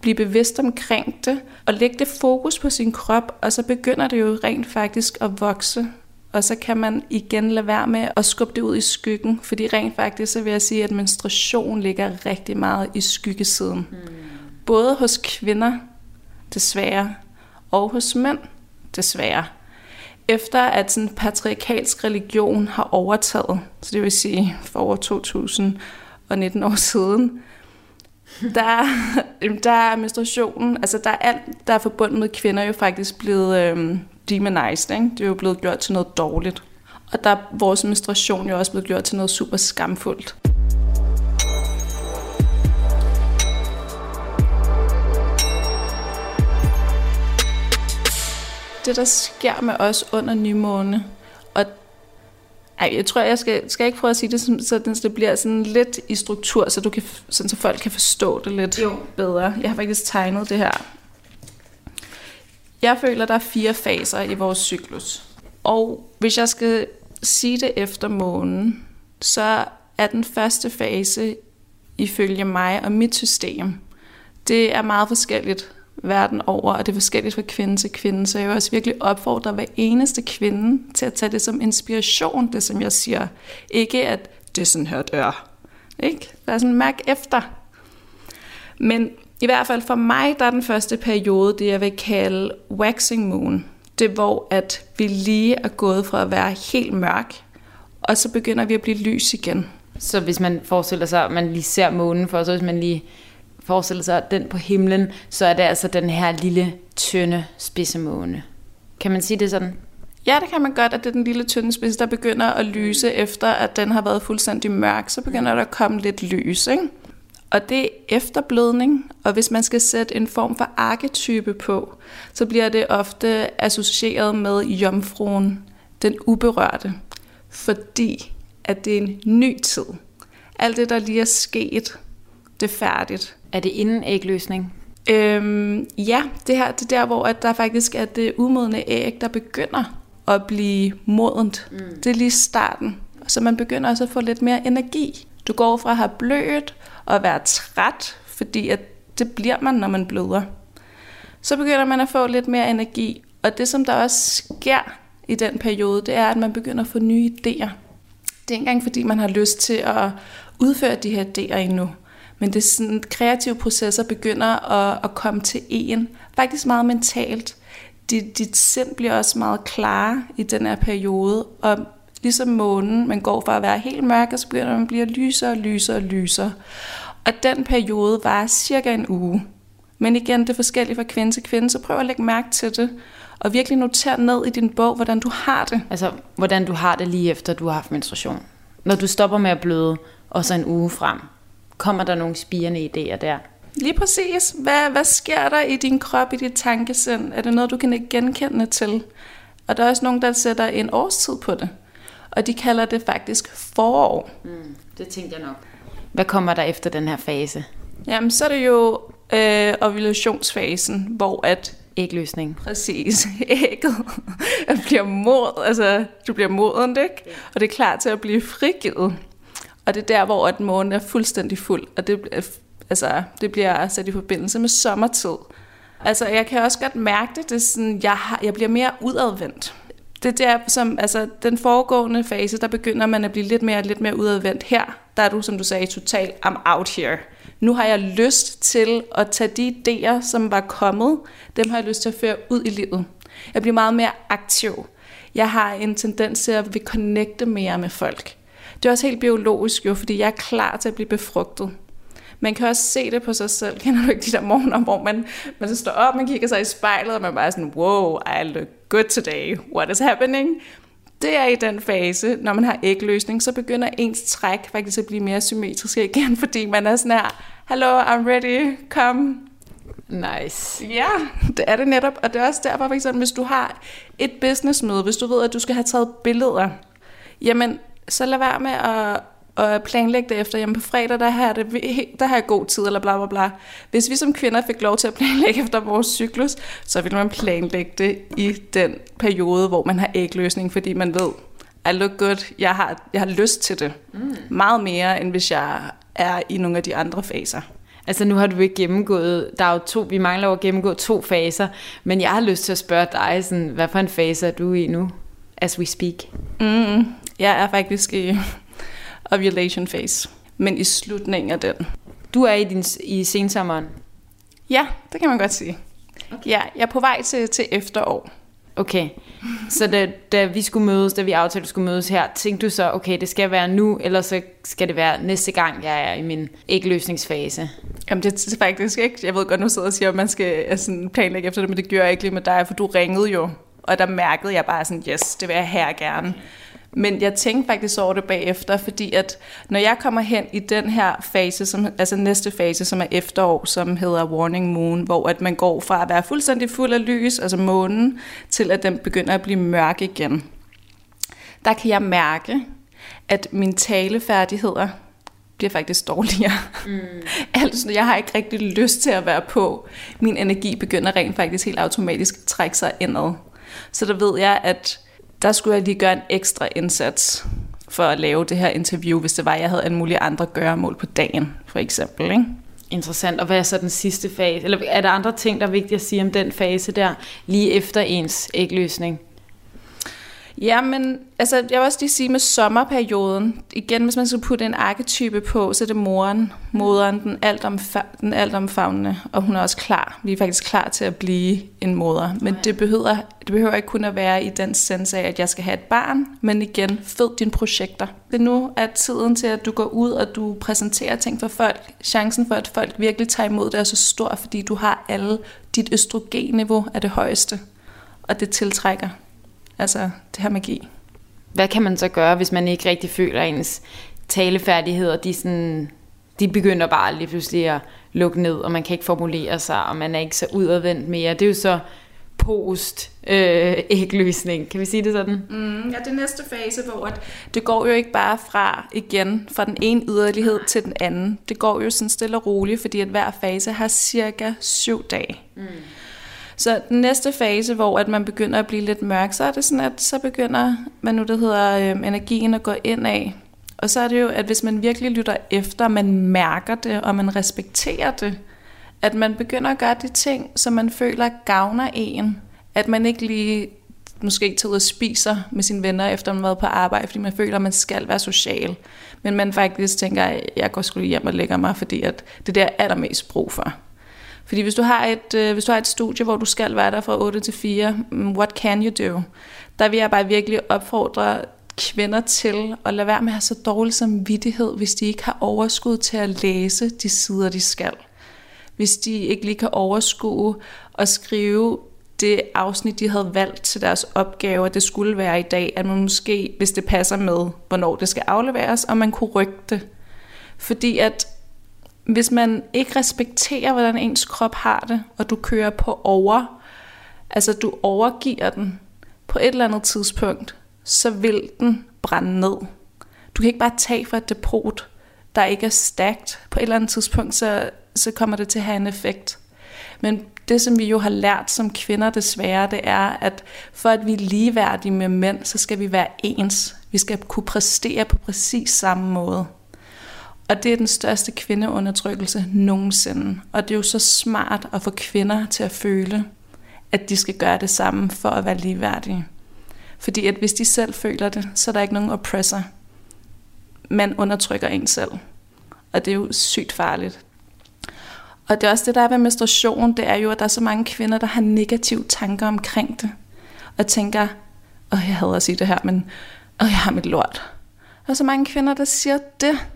blive bevidst omkring det, og lægge det fokus på sin krop, og så begynder det jo rent faktisk at vokse. Og så kan man igen lade være med at skubbe det ud i skyggen, fordi rent faktisk så vil jeg sige, at menstruation ligger rigtig meget i skyggesiden. Mm. Både hos kvinder, desværre, og hos mænd, desværre efter at sådan patriarkalsk religion har overtaget, så det vil sige for over 2019 år siden, der, der er menstruationen, altså der er alt, der er forbundet med kvinder, jo faktisk blevet øhm, demonized. Ikke? Det er jo blevet gjort til noget dårligt. Og der er vores menstruation jo også blevet gjort til noget super skamfuldt. Det, der sker med os under nymåne, og ej, jeg tror, jeg skal, skal ikke prøve at sige det, så det bliver sådan lidt i struktur, så, du kan, sådan, så folk kan forstå det lidt jo. bedre. Jeg har faktisk tegnet det her. Jeg føler, der er fire faser i vores cyklus. Og hvis jeg skal sige det efter månen, så er den første fase ifølge mig og mit system, det er meget forskelligt verden over, og det er forskelligt fra kvinde til kvinde, så jeg vil også virkelig opfordre hver eneste kvinde til at tage det som inspiration, det som jeg siger. Ikke at det er sådan her, dør. Ikke? Ikke? er sådan mærk efter. Men i hvert fald for mig, der er den første periode, det jeg vil kalde waxing moon. Det er hvor, at vi lige er gået fra at være helt mørk, og så begynder vi at blive lys igen. Så hvis man forestiller sig, at man lige ser månen for sig, hvis man lige forestiller sig den på himlen, så er det altså den her lille, tynde, spidsemåne. Kan man sige det sådan? Ja, det kan man godt, at det er den lille tynde spids, der begynder at lyse efter, at den har været fuldstændig mørk. Så begynder der at komme lidt lys, ikke? Og det er efterblødning, og hvis man skal sætte en form for arketype på, så bliver det ofte associeret med jomfruen, den uberørte, fordi at det er en ny tid. Alt det, der lige er sket, det er færdigt. Er det inden ægløsning? Øhm, ja, det her det er der, hvor at der faktisk er det umodne æg, der begynder at blive modent. Mm. Det er lige starten. Så man begynder også at få lidt mere energi. Du går fra at have blødt og være træt, fordi at det bliver man, når man bløder. Så begynder man at få lidt mere energi. Og det, som der også sker i den periode, det er, at man begynder at få nye idéer. Det er ikke engang, fordi man har lyst til at udføre de her idéer endnu. Men det er sådan, kreative processer begynder at, at komme til en. Faktisk meget mentalt. Dit, dit sind bliver også meget klar i den her periode. Og ligesom månen, man går fra at være helt mørk, og så begynder man at blive lysere og lysere og lysere. Og den periode var cirka en uge. Men igen, det er forskelligt fra kvinde til kvinde, så prøv at lægge mærke til det. Og virkelig notere ned i din bog, hvordan du har det. Altså, hvordan du har det lige efter, du har haft menstruation. Når du stopper med at bløde, og så en uge frem, kommer der nogle spirende idéer der? Lige præcis. Hvad, hvad sker der i din krop, i dit tankesind? Er det noget, du kan genkende til? Og der er også nogen, der sætter en årstid på det. Og de kalder det faktisk forår. Mm, det tænkte jeg nok. Hvad kommer der efter den her fase? Jamen, så er det jo øh, ovulationsfasen, hvor at ægløsning. Præcis. [LAUGHS] Ægget bliver mod, altså du bliver modent, ikke? Og det er klar til at blive frigivet. Og det er der, hvor at månen er fuldstændig fuld, og det, øh, altså, det bliver sat i forbindelse med sommertid. Altså, jeg kan også godt mærke det, det er sådan, jeg, har, jeg bliver mere udadvendt. Det er der, som, altså, den foregående fase, der begynder man at blive lidt mere, lidt mere udadvendt. Her, der er du, som du sagde, total, I'm out here. Nu har jeg lyst til at tage de idéer, som var kommet, dem har jeg lyst til at føre ud i livet. Jeg bliver meget mere aktiv. Jeg har en tendens til at vil connecte mere med folk. Det er også helt biologisk jo, fordi jeg er klar til at blive befrugtet. Man kan også se det på sig selv. [LAUGHS] Kender du ikke de der morgener, hvor man, man så står op, man kigger sig i spejlet, og man bare er sådan, wow, I look good today. What is happening? Det er i den fase, når man har ægløsning, så begynder ens træk faktisk at blive mere symmetrisk igen, [LAUGHS] fordi man er sådan her, hello, I'm ready, come. Nice. Ja, det er det netop, og det er også derfor, for eksempel, hvis du har et businessmøde, hvis du ved, at du skal have taget billeder, jamen, så lad være med at, at planlægge det efter, jamen på fredag, der har, det, der har jeg god tid, eller bla bla bla. Hvis vi som kvinder fik lov til at planlægge efter vores cyklus, så ville man planlægge det i den periode, hvor man har ægløsning, fordi man ved, I look good, jeg har, jeg har lyst til det. Mm. Meget mere, end hvis jeg er i nogle af de andre faser. Altså nu har du ikke gennemgået, der er jo to, vi mangler jo at gennemgå to faser, men jeg har lyst til at spørge dig, sådan, hvad for en fase er du i nu, as we speak? Mm, jeg er faktisk i [LAUGHS] ovulation phase, men i slutningen af den. Du er i, din, i sensommeren? Ja, det kan man godt sige. Okay. Ja, jeg er på vej til, til efterår. Okay, så da, da vi skulle mødes, da vi aftalte, at skulle mødes her, tænkte du så, okay, det skal være nu, eller så skal det være næste gang, jeg er i min ægløsningsfase? Jamen det er faktisk ikke, jeg ved godt, nu sidder og siger, at man skal altså, planlægge efter det, men det gør jeg ikke lige med dig, for du ringede jo, og der mærkede jeg bare sådan, yes, det vil jeg her gerne. Men jeg tænkte faktisk over det bagefter, fordi at når jeg kommer hen i den her fase, som, altså næste fase, som er efterår, som hedder Warning Moon, hvor at man går fra at være fuldstændig fuld af lys, altså månen, til at den begynder at blive mørk igen. Der kan jeg mærke, at mine talefærdigheder bliver faktisk dårligere. Mm. [LAUGHS] altså, jeg har ikke rigtig lyst til at være på. Min energi begynder rent faktisk helt automatisk at trække sig indad. Så der ved jeg, at der skulle jeg lige gøre en ekstra indsats for at lave det her interview, hvis det var, at jeg havde en mulig andre gøremål på dagen, for eksempel. Ikke? Interessant. Og hvad er så den sidste fase? Eller er der andre ting, der er vigtigt at sige om den fase der, lige efter ens ægløsning? Ja, men altså, jeg vil også lige sige med sommerperioden, igen, hvis man skal putte en arketype på, så er det moren, moderen, den, altomfa- den altomfavnende, og hun er også klar. Vi er faktisk klar til at blive en moder. Men det behøver, det behøver ikke kun at være i den sens af, at jeg skal have et barn, men igen, fed dine projekter. Det nu er tiden til, at du går ud, og du præsenterer ting for folk. Chancen for, at folk virkelig tager imod det, er så stor, fordi du har alle, dit østrogenniveau er det højeste, og det tiltrækker Altså, det her magi. Hvad kan man så gøre, hvis man ikke rigtig føler, at ens talefærdigheder, de, sådan, de begynder bare lige pludselig at lukke ned, og man kan ikke formulere sig, og man er ikke så udadvendt mere. Det er jo så post øh, ægløsning. Kan vi sige det sådan? Mm, ja, det næste fase, hvor at det går jo ikke bare fra igen fra den ene yderlighed til den anden. Det går jo sådan stille og roligt, fordi at hver fase har cirka syv dage. Mm. Så den næste fase, hvor at man begynder at blive lidt mørk, så er det sådan, at så begynder man nu, det hedder øh, energien at gå ind af. Og så er det jo, at hvis man virkelig lytter efter, man mærker det, og man respekterer det, at man begynder at gøre de ting, som man føler gavner en. At man ikke lige måske tager ud og spiser med sine venner, efter man har været på arbejde, fordi man føler, at man skal være social. Men man faktisk tænker, at jeg går skulle hjem og lægger mig, fordi at det der er der mest brug for. Fordi hvis du har et, øh, hvis du har et studie, hvor du skal være der fra 8 til 4, mm, what can you do? Der vil jeg bare virkelig opfordre kvinder til at lade være med at have så dårlig samvittighed, hvis de ikke har overskud til at læse de sider, de skal. Hvis de ikke lige kan overskue at skrive det afsnit, de havde valgt til deres opgave, det skulle være i dag, at man måske, hvis det passer med, hvornår det skal afleveres, og man kunne rykke det. Fordi at hvis man ikke respekterer, hvordan ens krop har det, og du kører på over, altså du overgiver den på et eller andet tidspunkt, så vil den brænde ned. Du kan ikke bare tage fra et depot, der ikke er stærkt. På et eller andet tidspunkt, så, så kommer det til at have en effekt. Men det, som vi jo har lært som kvinder desværre, det er, at for at vi er ligeværdige med mænd, så skal vi være ens. Vi skal kunne præstere på præcis samme måde. Og det er den største kvindeundertrykkelse nogensinde. Og det er jo så smart at få kvinder til at føle, at de skal gøre det samme for at være ligeværdige. Fordi at hvis de selv føler det, så er der ikke nogen oppressor. Man undertrykker en selv. Og det er jo sygt farligt. Og det er også det, der er ved menstruation, det er jo, at der er så mange kvinder, der har negative tanker omkring det. Og tænker, åh, jeg hader at sige det her, men åh, jeg har mit lort. Der er så mange kvinder, der siger det.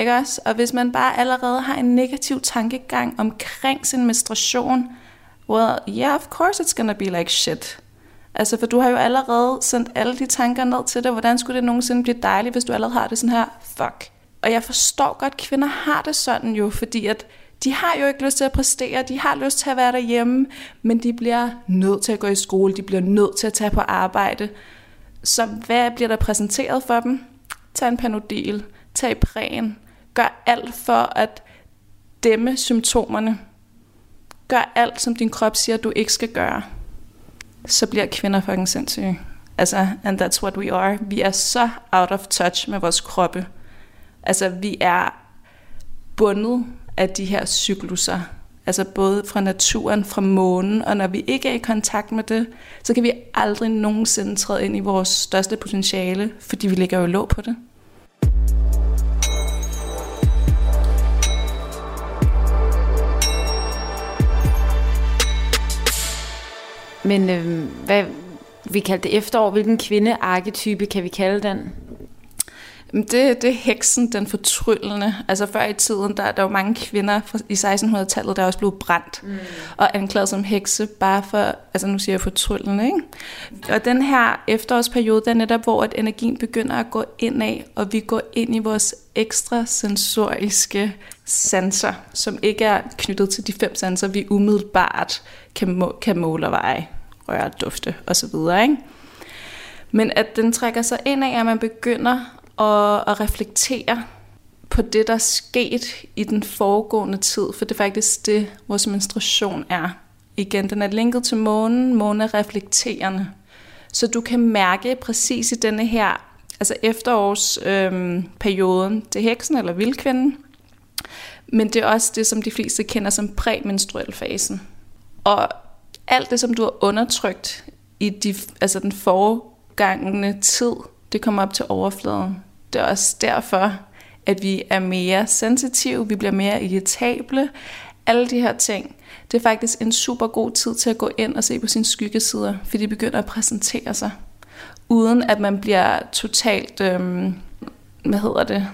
Ikke også? Og hvis man bare allerede har en negativ tankegang omkring sin menstruation, well, yeah, of course it's gonna be like shit. Altså, for du har jo allerede sendt alle de tanker ned til dig. Hvordan skulle det nogensinde blive dejligt, hvis du allerede har det sådan her? Fuck. Og jeg forstår godt, at kvinder har det sådan jo, fordi at de har jo ikke lyst til at præstere, de har lyst til at være derhjemme, men de bliver nødt til at gå i skole, de bliver nødt til at tage på arbejde. Så hvad bliver der præsenteret for dem? Tag en panodil, tag præn, Gør alt for at dæmme symptomerne. Gør alt, som din krop siger, du ikke skal gøre. Så bliver kvinder fucking sindssyge. Altså, and that's what we are. Vi er så out of touch med vores kroppe. Altså, vi er bundet af de her cykluser. Altså både fra naturen, fra månen, og når vi ikke er i kontakt med det, så kan vi aldrig nogensinde træde ind i vores største potentiale, fordi vi ligger jo låg på det. Men øh, hvad vi kalder det efterår, hvilken kvindearketype kan vi kalde den? Det, det er heksen, den fortryllende. Altså før i tiden, der, der var mange kvinder i 1600-tallet, der også blev brændt mm. og anklaget som hekse, bare for, altså nu siger jeg fortryllende, ikke? Og den her efterårsperiode, der er netop, hvor at energien begynder at gå ind af, og vi går ind i vores ekstra sensoriske sanser, som ikke er knyttet til de fem sanser, vi umiddelbart kan, må, kan måle og veje, røre, dufte osv. Ikke? Men at den trækker sig ind af, at man begynder at, at reflektere på det, der er sket i den foregående tid, for det er faktisk det, vores menstruation er. Igen, den er linket til månen, månen er reflekterende. Så du kan mærke præcis i denne her, altså efterårsperioden, øhm, det heksen eller vildkvinden, men det er også det, som de fleste kender som præmenstruel fasen. Og alt det, som du har undertrykt i de, altså den for, forgangne tid, det kommer op til overfladen. Det er også derfor, at vi er mere sensitive, vi bliver mere irritable. Alle de her ting, det er faktisk en super god tid til at gå ind og se på sine skyggesider, fordi de begynder at præsentere sig, uden at man bliver totalt, øhm, hvad hedder det,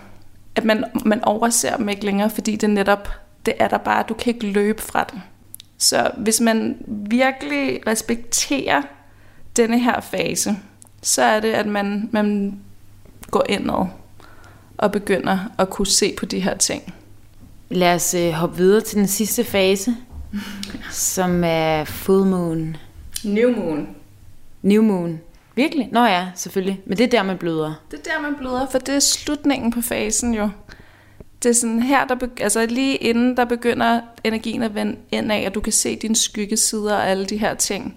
at man, man overser dem ikke længere, fordi det netop, det er der bare, du kan ikke løbe fra det. Så hvis man virkelig respekterer denne her fase, så er det, at man, man går indad og begynder at kunne se på de her ting. Lad os øh, hoppe videre til den sidste fase, som er full moon. New moon. New moon. Virkelig? Nå ja, selvfølgelig. Men det er der, man bløder. Det er der, man bløder, for det er slutningen på fasen jo. Det er sådan her, der begy- altså lige inden der begynder energien at vende ind af, og du kan se dine skyggesider og alle de her ting.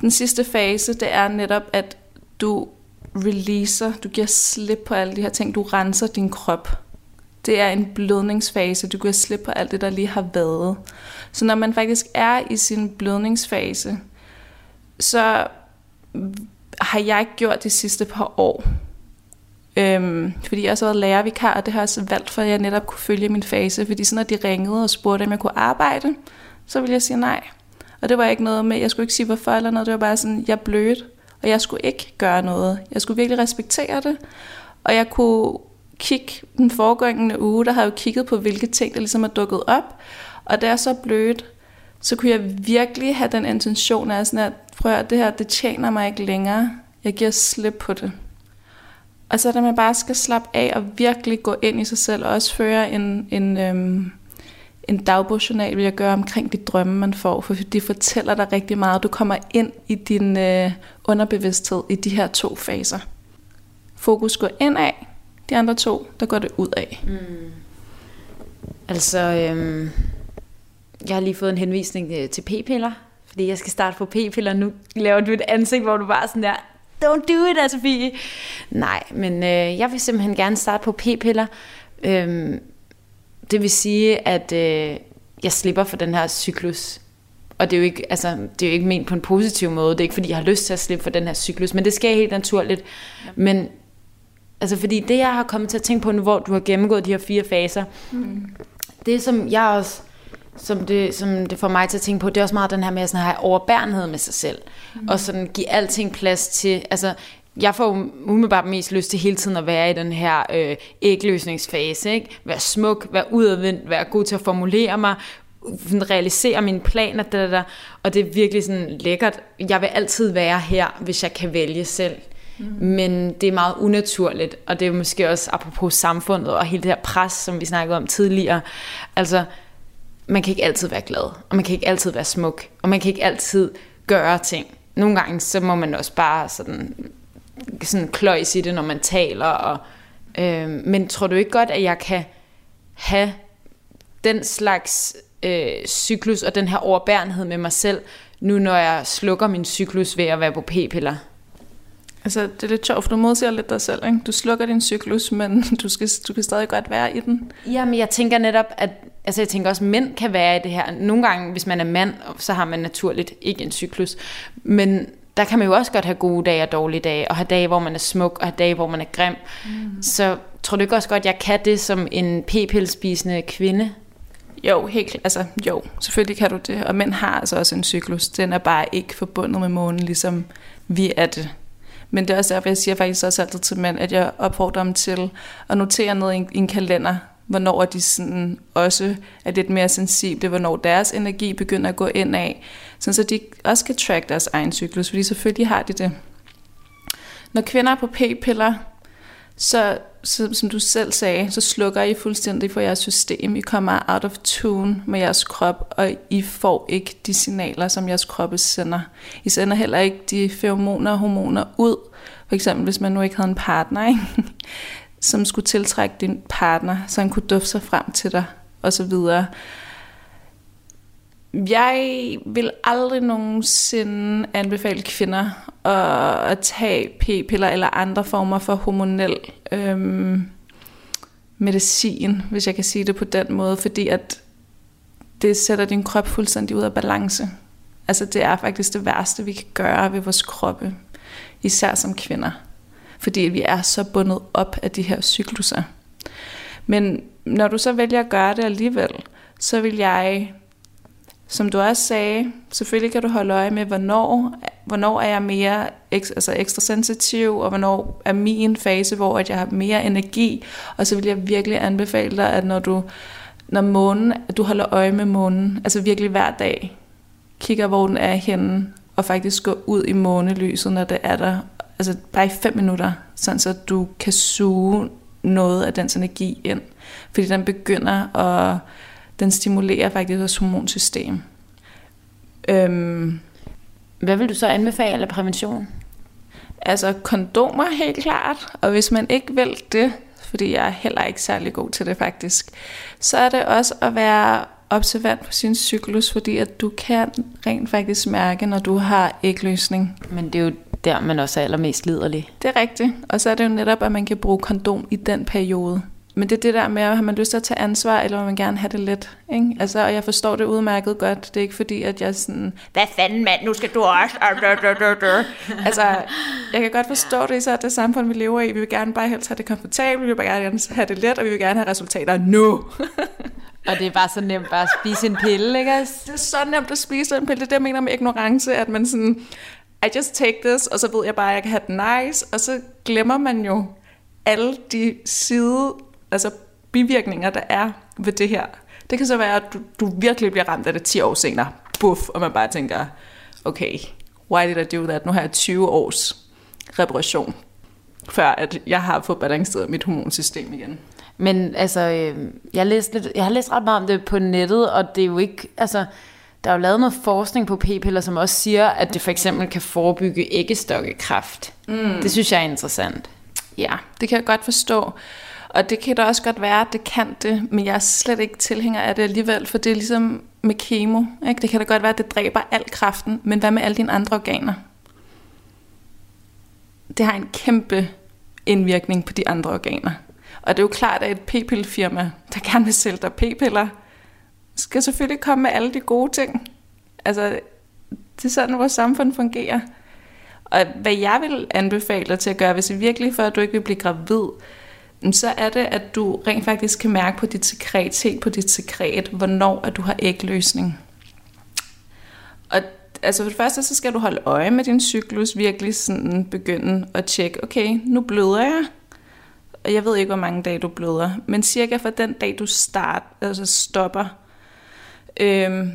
Den sidste fase, det er netop, at du releaser, du giver slip på alle de her ting, du renser din krop. Det er en blødningsfase, du giver slip på alt det, der lige har været. Så når man faktisk er i sin blødningsfase, så har jeg ikke gjort de sidste par år. Øhm, fordi jeg også har været lærervikar, og det har jeg også valgt, for at jeg netop kunne følge min fase. Fordi så når de ringede og spurgte, om jeg kunne arbejde, så ville jeg sige nej. Og det var ikke noget med, jeg skulle ikke sige hvorfor eller noget, det var bare sådan, jeg blødt, og jeg skulle ikke gøre noget. Jeg skulle virkelig respektere det, og jeg kunne kigge den foregående uge, der har jeg jo kigget på, hvilke ting, der ligesom er dukket op, og da jeg så blødt, så kunne jeg virkelig have den intention af sådan, at prøv at det her, det tjener mig ikke længere. Jeg giver slip på det. Og så at man bare skal slappe af og virkelig gå ind i sig selv, og også føre en, en, øhm, en dagbogsjournal, vil jeg gøre omkring de drømme, man får, for de fortæller dig rigtig meget. Du kommer ind i din øh, underbevidsthed i de her to faser. Fokus går ind af, de andre to, der går det ud af. Mm. Altså, øhm, jeg har lige fået en henvisning øh, til p-piller, fordi jeg skal starte på p-piller. Nu laver du et ansigt, hvor du bare sådan der, don't do it, Sofie. Nej, men øh, jeg vil simpelthen gerne starte på p-piller. Øhm, det vil sige, at øh, jeg slipper for den her cyklus. Og det er, jo ikke, altså, det er jo ikke ment på en positiv måde. Det er ikke, fordi jeg har lyst til at slippe for den her cyklus, men det sker helt naturligt. Men altså, fordi det, jeg har kommet til at tænke på nu, hvor du har gennemgået de her fire faser, mm. det som jeg også som det, som det får mig til at tænke på, det er også meget den her med at have overbærenhed med sig selv. Mm. Og sådan give alting plads til, altså jeg får umiddelbart mest lyst til hele tiden at være i den her øh, ægløsningsfase. Ikke? Være smuk, være udadvendt, være god til at formulere mig, realisere mine planer, der, der, og det er virkelig sådan lækkert. Jeg vil altid være her, hvis jeg kan vælge selv. Mm. Men det er meget unaturligt, og det er måske også apropos samfundet og hele det her pres, som vi snakkede om tidligere. Altså, man kan ikke altid være glad, og man kan ikke altid være smuk, og man kan ikke altid gøre ting. Nogle gange, så må man også bare sådan, sådan kløjs i det, når man taler. Og, øh, men tror du ikke godt, at jeg kan have den slags øh, cyklus og den her overbærenhed med mig selv, nu når jeg slukker min cyklus ved at være på p-piller? Altså, det er lidt sjovt, for du modsiger lidt dig selv, ikke? Du slukker din cyklus, men [LAUGHS] du, skal, du kan stadig godt være i den. Jamen, jeg tænker netop, at altså jeg tænker også, at mænd kan være i det her. Nogle gange, hvis man er mand, så har man naturligt ikke en cyklus. Men der kan man jo også godt have gode dage og dårlige dage, og have dage, hvor man er smuk, og have dage, hvor man er grim. Mm. Så tror du ikke også godt, at jeg kan det som en p-pillespisende kvinde? Jo, helt altså jo, selvfølgelig kan du det. Og mænd har altså også en cyklus. Den er bare ikke forbundet med månen, ligesom vi er det. Men det er også derfor, jeg siger faktisk også altid til mænd, at jeg opfordrer dem til at notere i en, i en kalender, hvornår de sådan også er lidt mere sensible, hvornår deres energi begynder at gå ind af, sådan så de også kan track deres egen cyklus, fordi selvfølgelig har de det. Når kvinder er på p-piller, så, så som du selv sagde, så slukker I fuldstændig for jeres system. I kommer out of tune med jeres krop, og I får ikke de signaler, som jeres kroppe sender. I sender heller ikke de feromoner og hormoner ud. For eksempel, hvis man nu ikke havde en partner, ikke? Som skulle tiltrække din partner, så han kunne dufte sig frem til dig, og så videre. Jeg vil aldrig nogensinde anbefale kvinder at, at tage p-piller eller andre former for hormonel øhm, medicin, hvis jeg kan sige det på den måde, fordi at det sætter din krop fuldstændig ud af balance. Altså det er faktisk det værste, vi kan gøre ved vores kroppe. Især som kvinder. Fordi vi er så bundet op af de her cykluser. Men når du så vælger at gøre det alligevel, så vil jeg, som du også sagde, selvfølgelig kan du holde øje med, hvornår, hvornår er jeg mere altså ekstra sensitiv, og hvornår er min fase, hvor at jeg har mere energi. Og så vil jeg virkelig anbefale dig, at når du når månen, at du holder øje med månen, altså virkelig hver dag, kigger, hvor den er henne, og faktisk gå ud i månelyset, når det er der, altså bare i fem minutter, sådan så du kan suge noget af dens energi ind. Fordi den begynder at, den stimulerer faktisk vores hormonsystem. Øhm, Hvad vil du så anbefale af prævention? Altså kondomer helt klart, og hvis man ikke vil det, fordi jeg er heller ikke særlig god til det faktisk, så er det også at være observant på sin cyklus, fordi at du kan rent faktisk mærke, når du har ægløsning. Men det er jo der, man også er allermest liderlig. Det er rigtigt. Og så er det jo netop, at man kan bruge kondom i den periode. Men det er det der med, at har man lyst til at tage ansvar, eller vil man gerne have det let. Ikke? Altså, og jeg forstår det udmærket godt. Det er ikke fordi, at jeg er sådan, hvad fanden mand, nu skal du også. [LAUGHS] altså, jeg kan godt forstå det, så det samfund, vi lever i. Vi vil gerne bare helst have det komfortabelt, vi vil bare gerne have det let, og vi vil gerne have resultater nu. [LAUGHS] og det er bare så nemt bare at spise en pille, ikke? Det er så nemt at spise en pille. Det er det, jeg mener med ignorance, at man sådan, i just take this, og så ved jeg bare, at jeg kan have det nice, og så glemmer man jo alle de side altså bivirkninger, der er ved det her. Det kan så være, at du, du virkelig bliver ramt af det 10 år senere. Buff, og man bare tænker, okay, why did I do that? Nu har jeg 20 års reparation, før at jeg har fået balanceret mit hormonsystem igen. Men altså, øh, jeg, læste lidt, jeg har læst ret meget om det på nettet, og det er jo ikke, altså, der er jo lavet noget forskning på p-piller, som også siger, at det for eksempel kan forebygge æggestokkekræft. Mm. Det synes jeg er interessant. Ja, det kan jeg godt forstå. Og det kan da også godt være, at det kan det, men jeg er slet ikke tilhænger af det alligevel, for det er ligesom med kemo. Ikke? Det kan da godt være, at det dræber al kraften, men hvad med alle dine andre organer? Det har en kæmpe indvirkning på de andre organer. Og det er jo klart, at et p-pillefirma, der gerne vil sælge dig p-piller, skal selvfølgelig komme med alle de gode ting. Altså, det er sådan, vores samfund fungerer. Og hvad jeg vil anbefale dig til at gøre, hvis det virkelig for, at du ikke vil blive gravid, så er det, at du rent faktisk kan mærke på dit sekret, se på dit sekret, hvornår at du har ægløsning. Og altså for det første, så skal du holde øje med din cyklus, virkelig sådan begynde at tjekke, okay, nu bløder jeg, og jeg ved ikke, hvor mange dage du bløder, men cirka fra den dag, du start, altså stopper, øhm,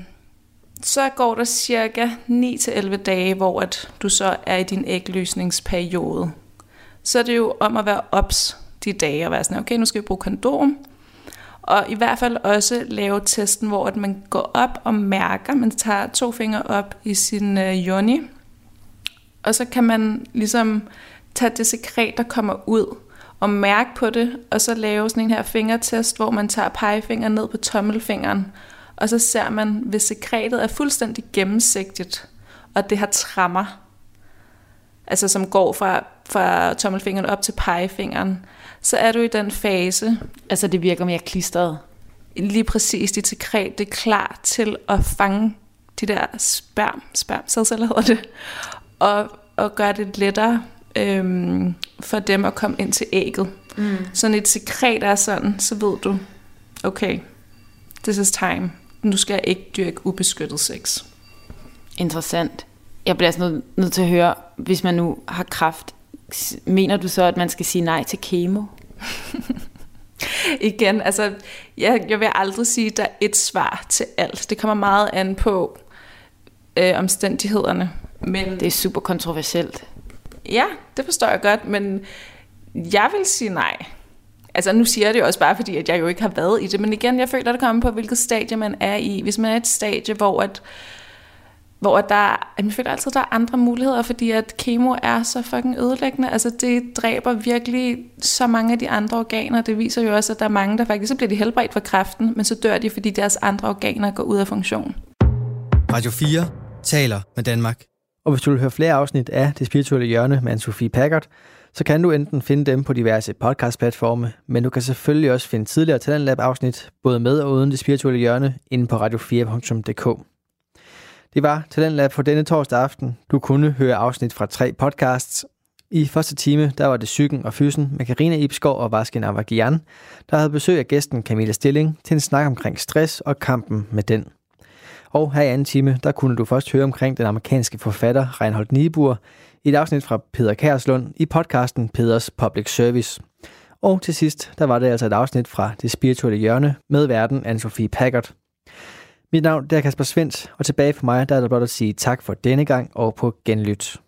så går der cirka 9-11 dage, hvor at du så er i din ægløsningsperiode. Så er det jo om at være ops de dage og være sådan, okay, nu skal vi bruge kondom. Og i hvert fald også lave testen, hvor at man går op og mærker, man tager to fingre op i sin øh, og så kan man ligesom tage det sekret, der kommer ud, og mærke på det, og så lave sådan en her fingertest, hvor man tager pegefingeren ned på tommelfingeren, og så ser man, hvis sekretet er fuldstændig gennemsigtigt, og det har trammer, altså som går fra, fra tommelfingeren op til pegefingeren, så er du i den fase. Altså det virker mere klistret. Lige præcis, dit sekret, det er klar til at fange de der sperm, spermcelleller hedder det, og, og gøre det lettere øhm, for dem at komme ind til ægget. Mm. Så når et sekret er sådan, så ved du, okay, this is time. Nu skal jeg ikke dyrke ubeskyttet sex. Interessant. Jeg bliver altså nødt, nødt til at høre, hvis man nu har kraft, mener du så, at man skal sige nej til kemo? [LAUGHS] Igen, altså, jeg, jeg vil aldrig sige, at der er et svar til alt. Det kommer meget an på øh, omstændighederne. Men, det er super kontroversielt. Ja, det forstår jeg godt, men jeg vil sige nej. Altså nu siger jeg det jo også bare fordi, at jeg jo ikke har været i det, men igen, jeg føler, at det kommer på, hvilket stadie man er i. Hvis man er et stadie, hvor at, hvor der, jeg føler altid, at der er andre muligheder, fordi at kemo er så fucking ødelæggende. Altså det dræber virkelig så mange af de andre organer. Det viser jo også, at der er mange, der faktisk, så bliver de helbredt for kræften, men så dør de, fordi deres andre organer går ud af funktion. Radio 4 taler med Danmark. Og hvis du vil høre flere afsnit af Det Spirituelle Hjørne med Anne-Sophie Packard, så kan du enten finde dem på diverse podcastplatforme, men du kan selvfølgelig også finde tidligere Talentlab afsnit, både med og uden Det Spirituelle Hjørne, inde på radio4.dk. Det var Talentlab for denne torsdag aften. Du kunne høre afsnit fra tre podcasts. I første time, der var det Psyken og Fysen med Karina Ibskov og Vaskin Avagian, der havde besøg af gæsten Camilla Stilling til en snak omkring stress og kampen med den. Og her i anden time, der kunne du først høre omkring den amerikanske forfatter Reinhold Niebuhr et afsnit fra Peter Kærslund i podcasten Peders Public Service. Og til sidst, der var det altså et afsnit fra Det Spirituelle Hjørne med verden Anne-Sophie Packard. Mit navn det er Kasper Svendt, og tilbage for mig der er der blot at sige tak for denne gang og på genlyt.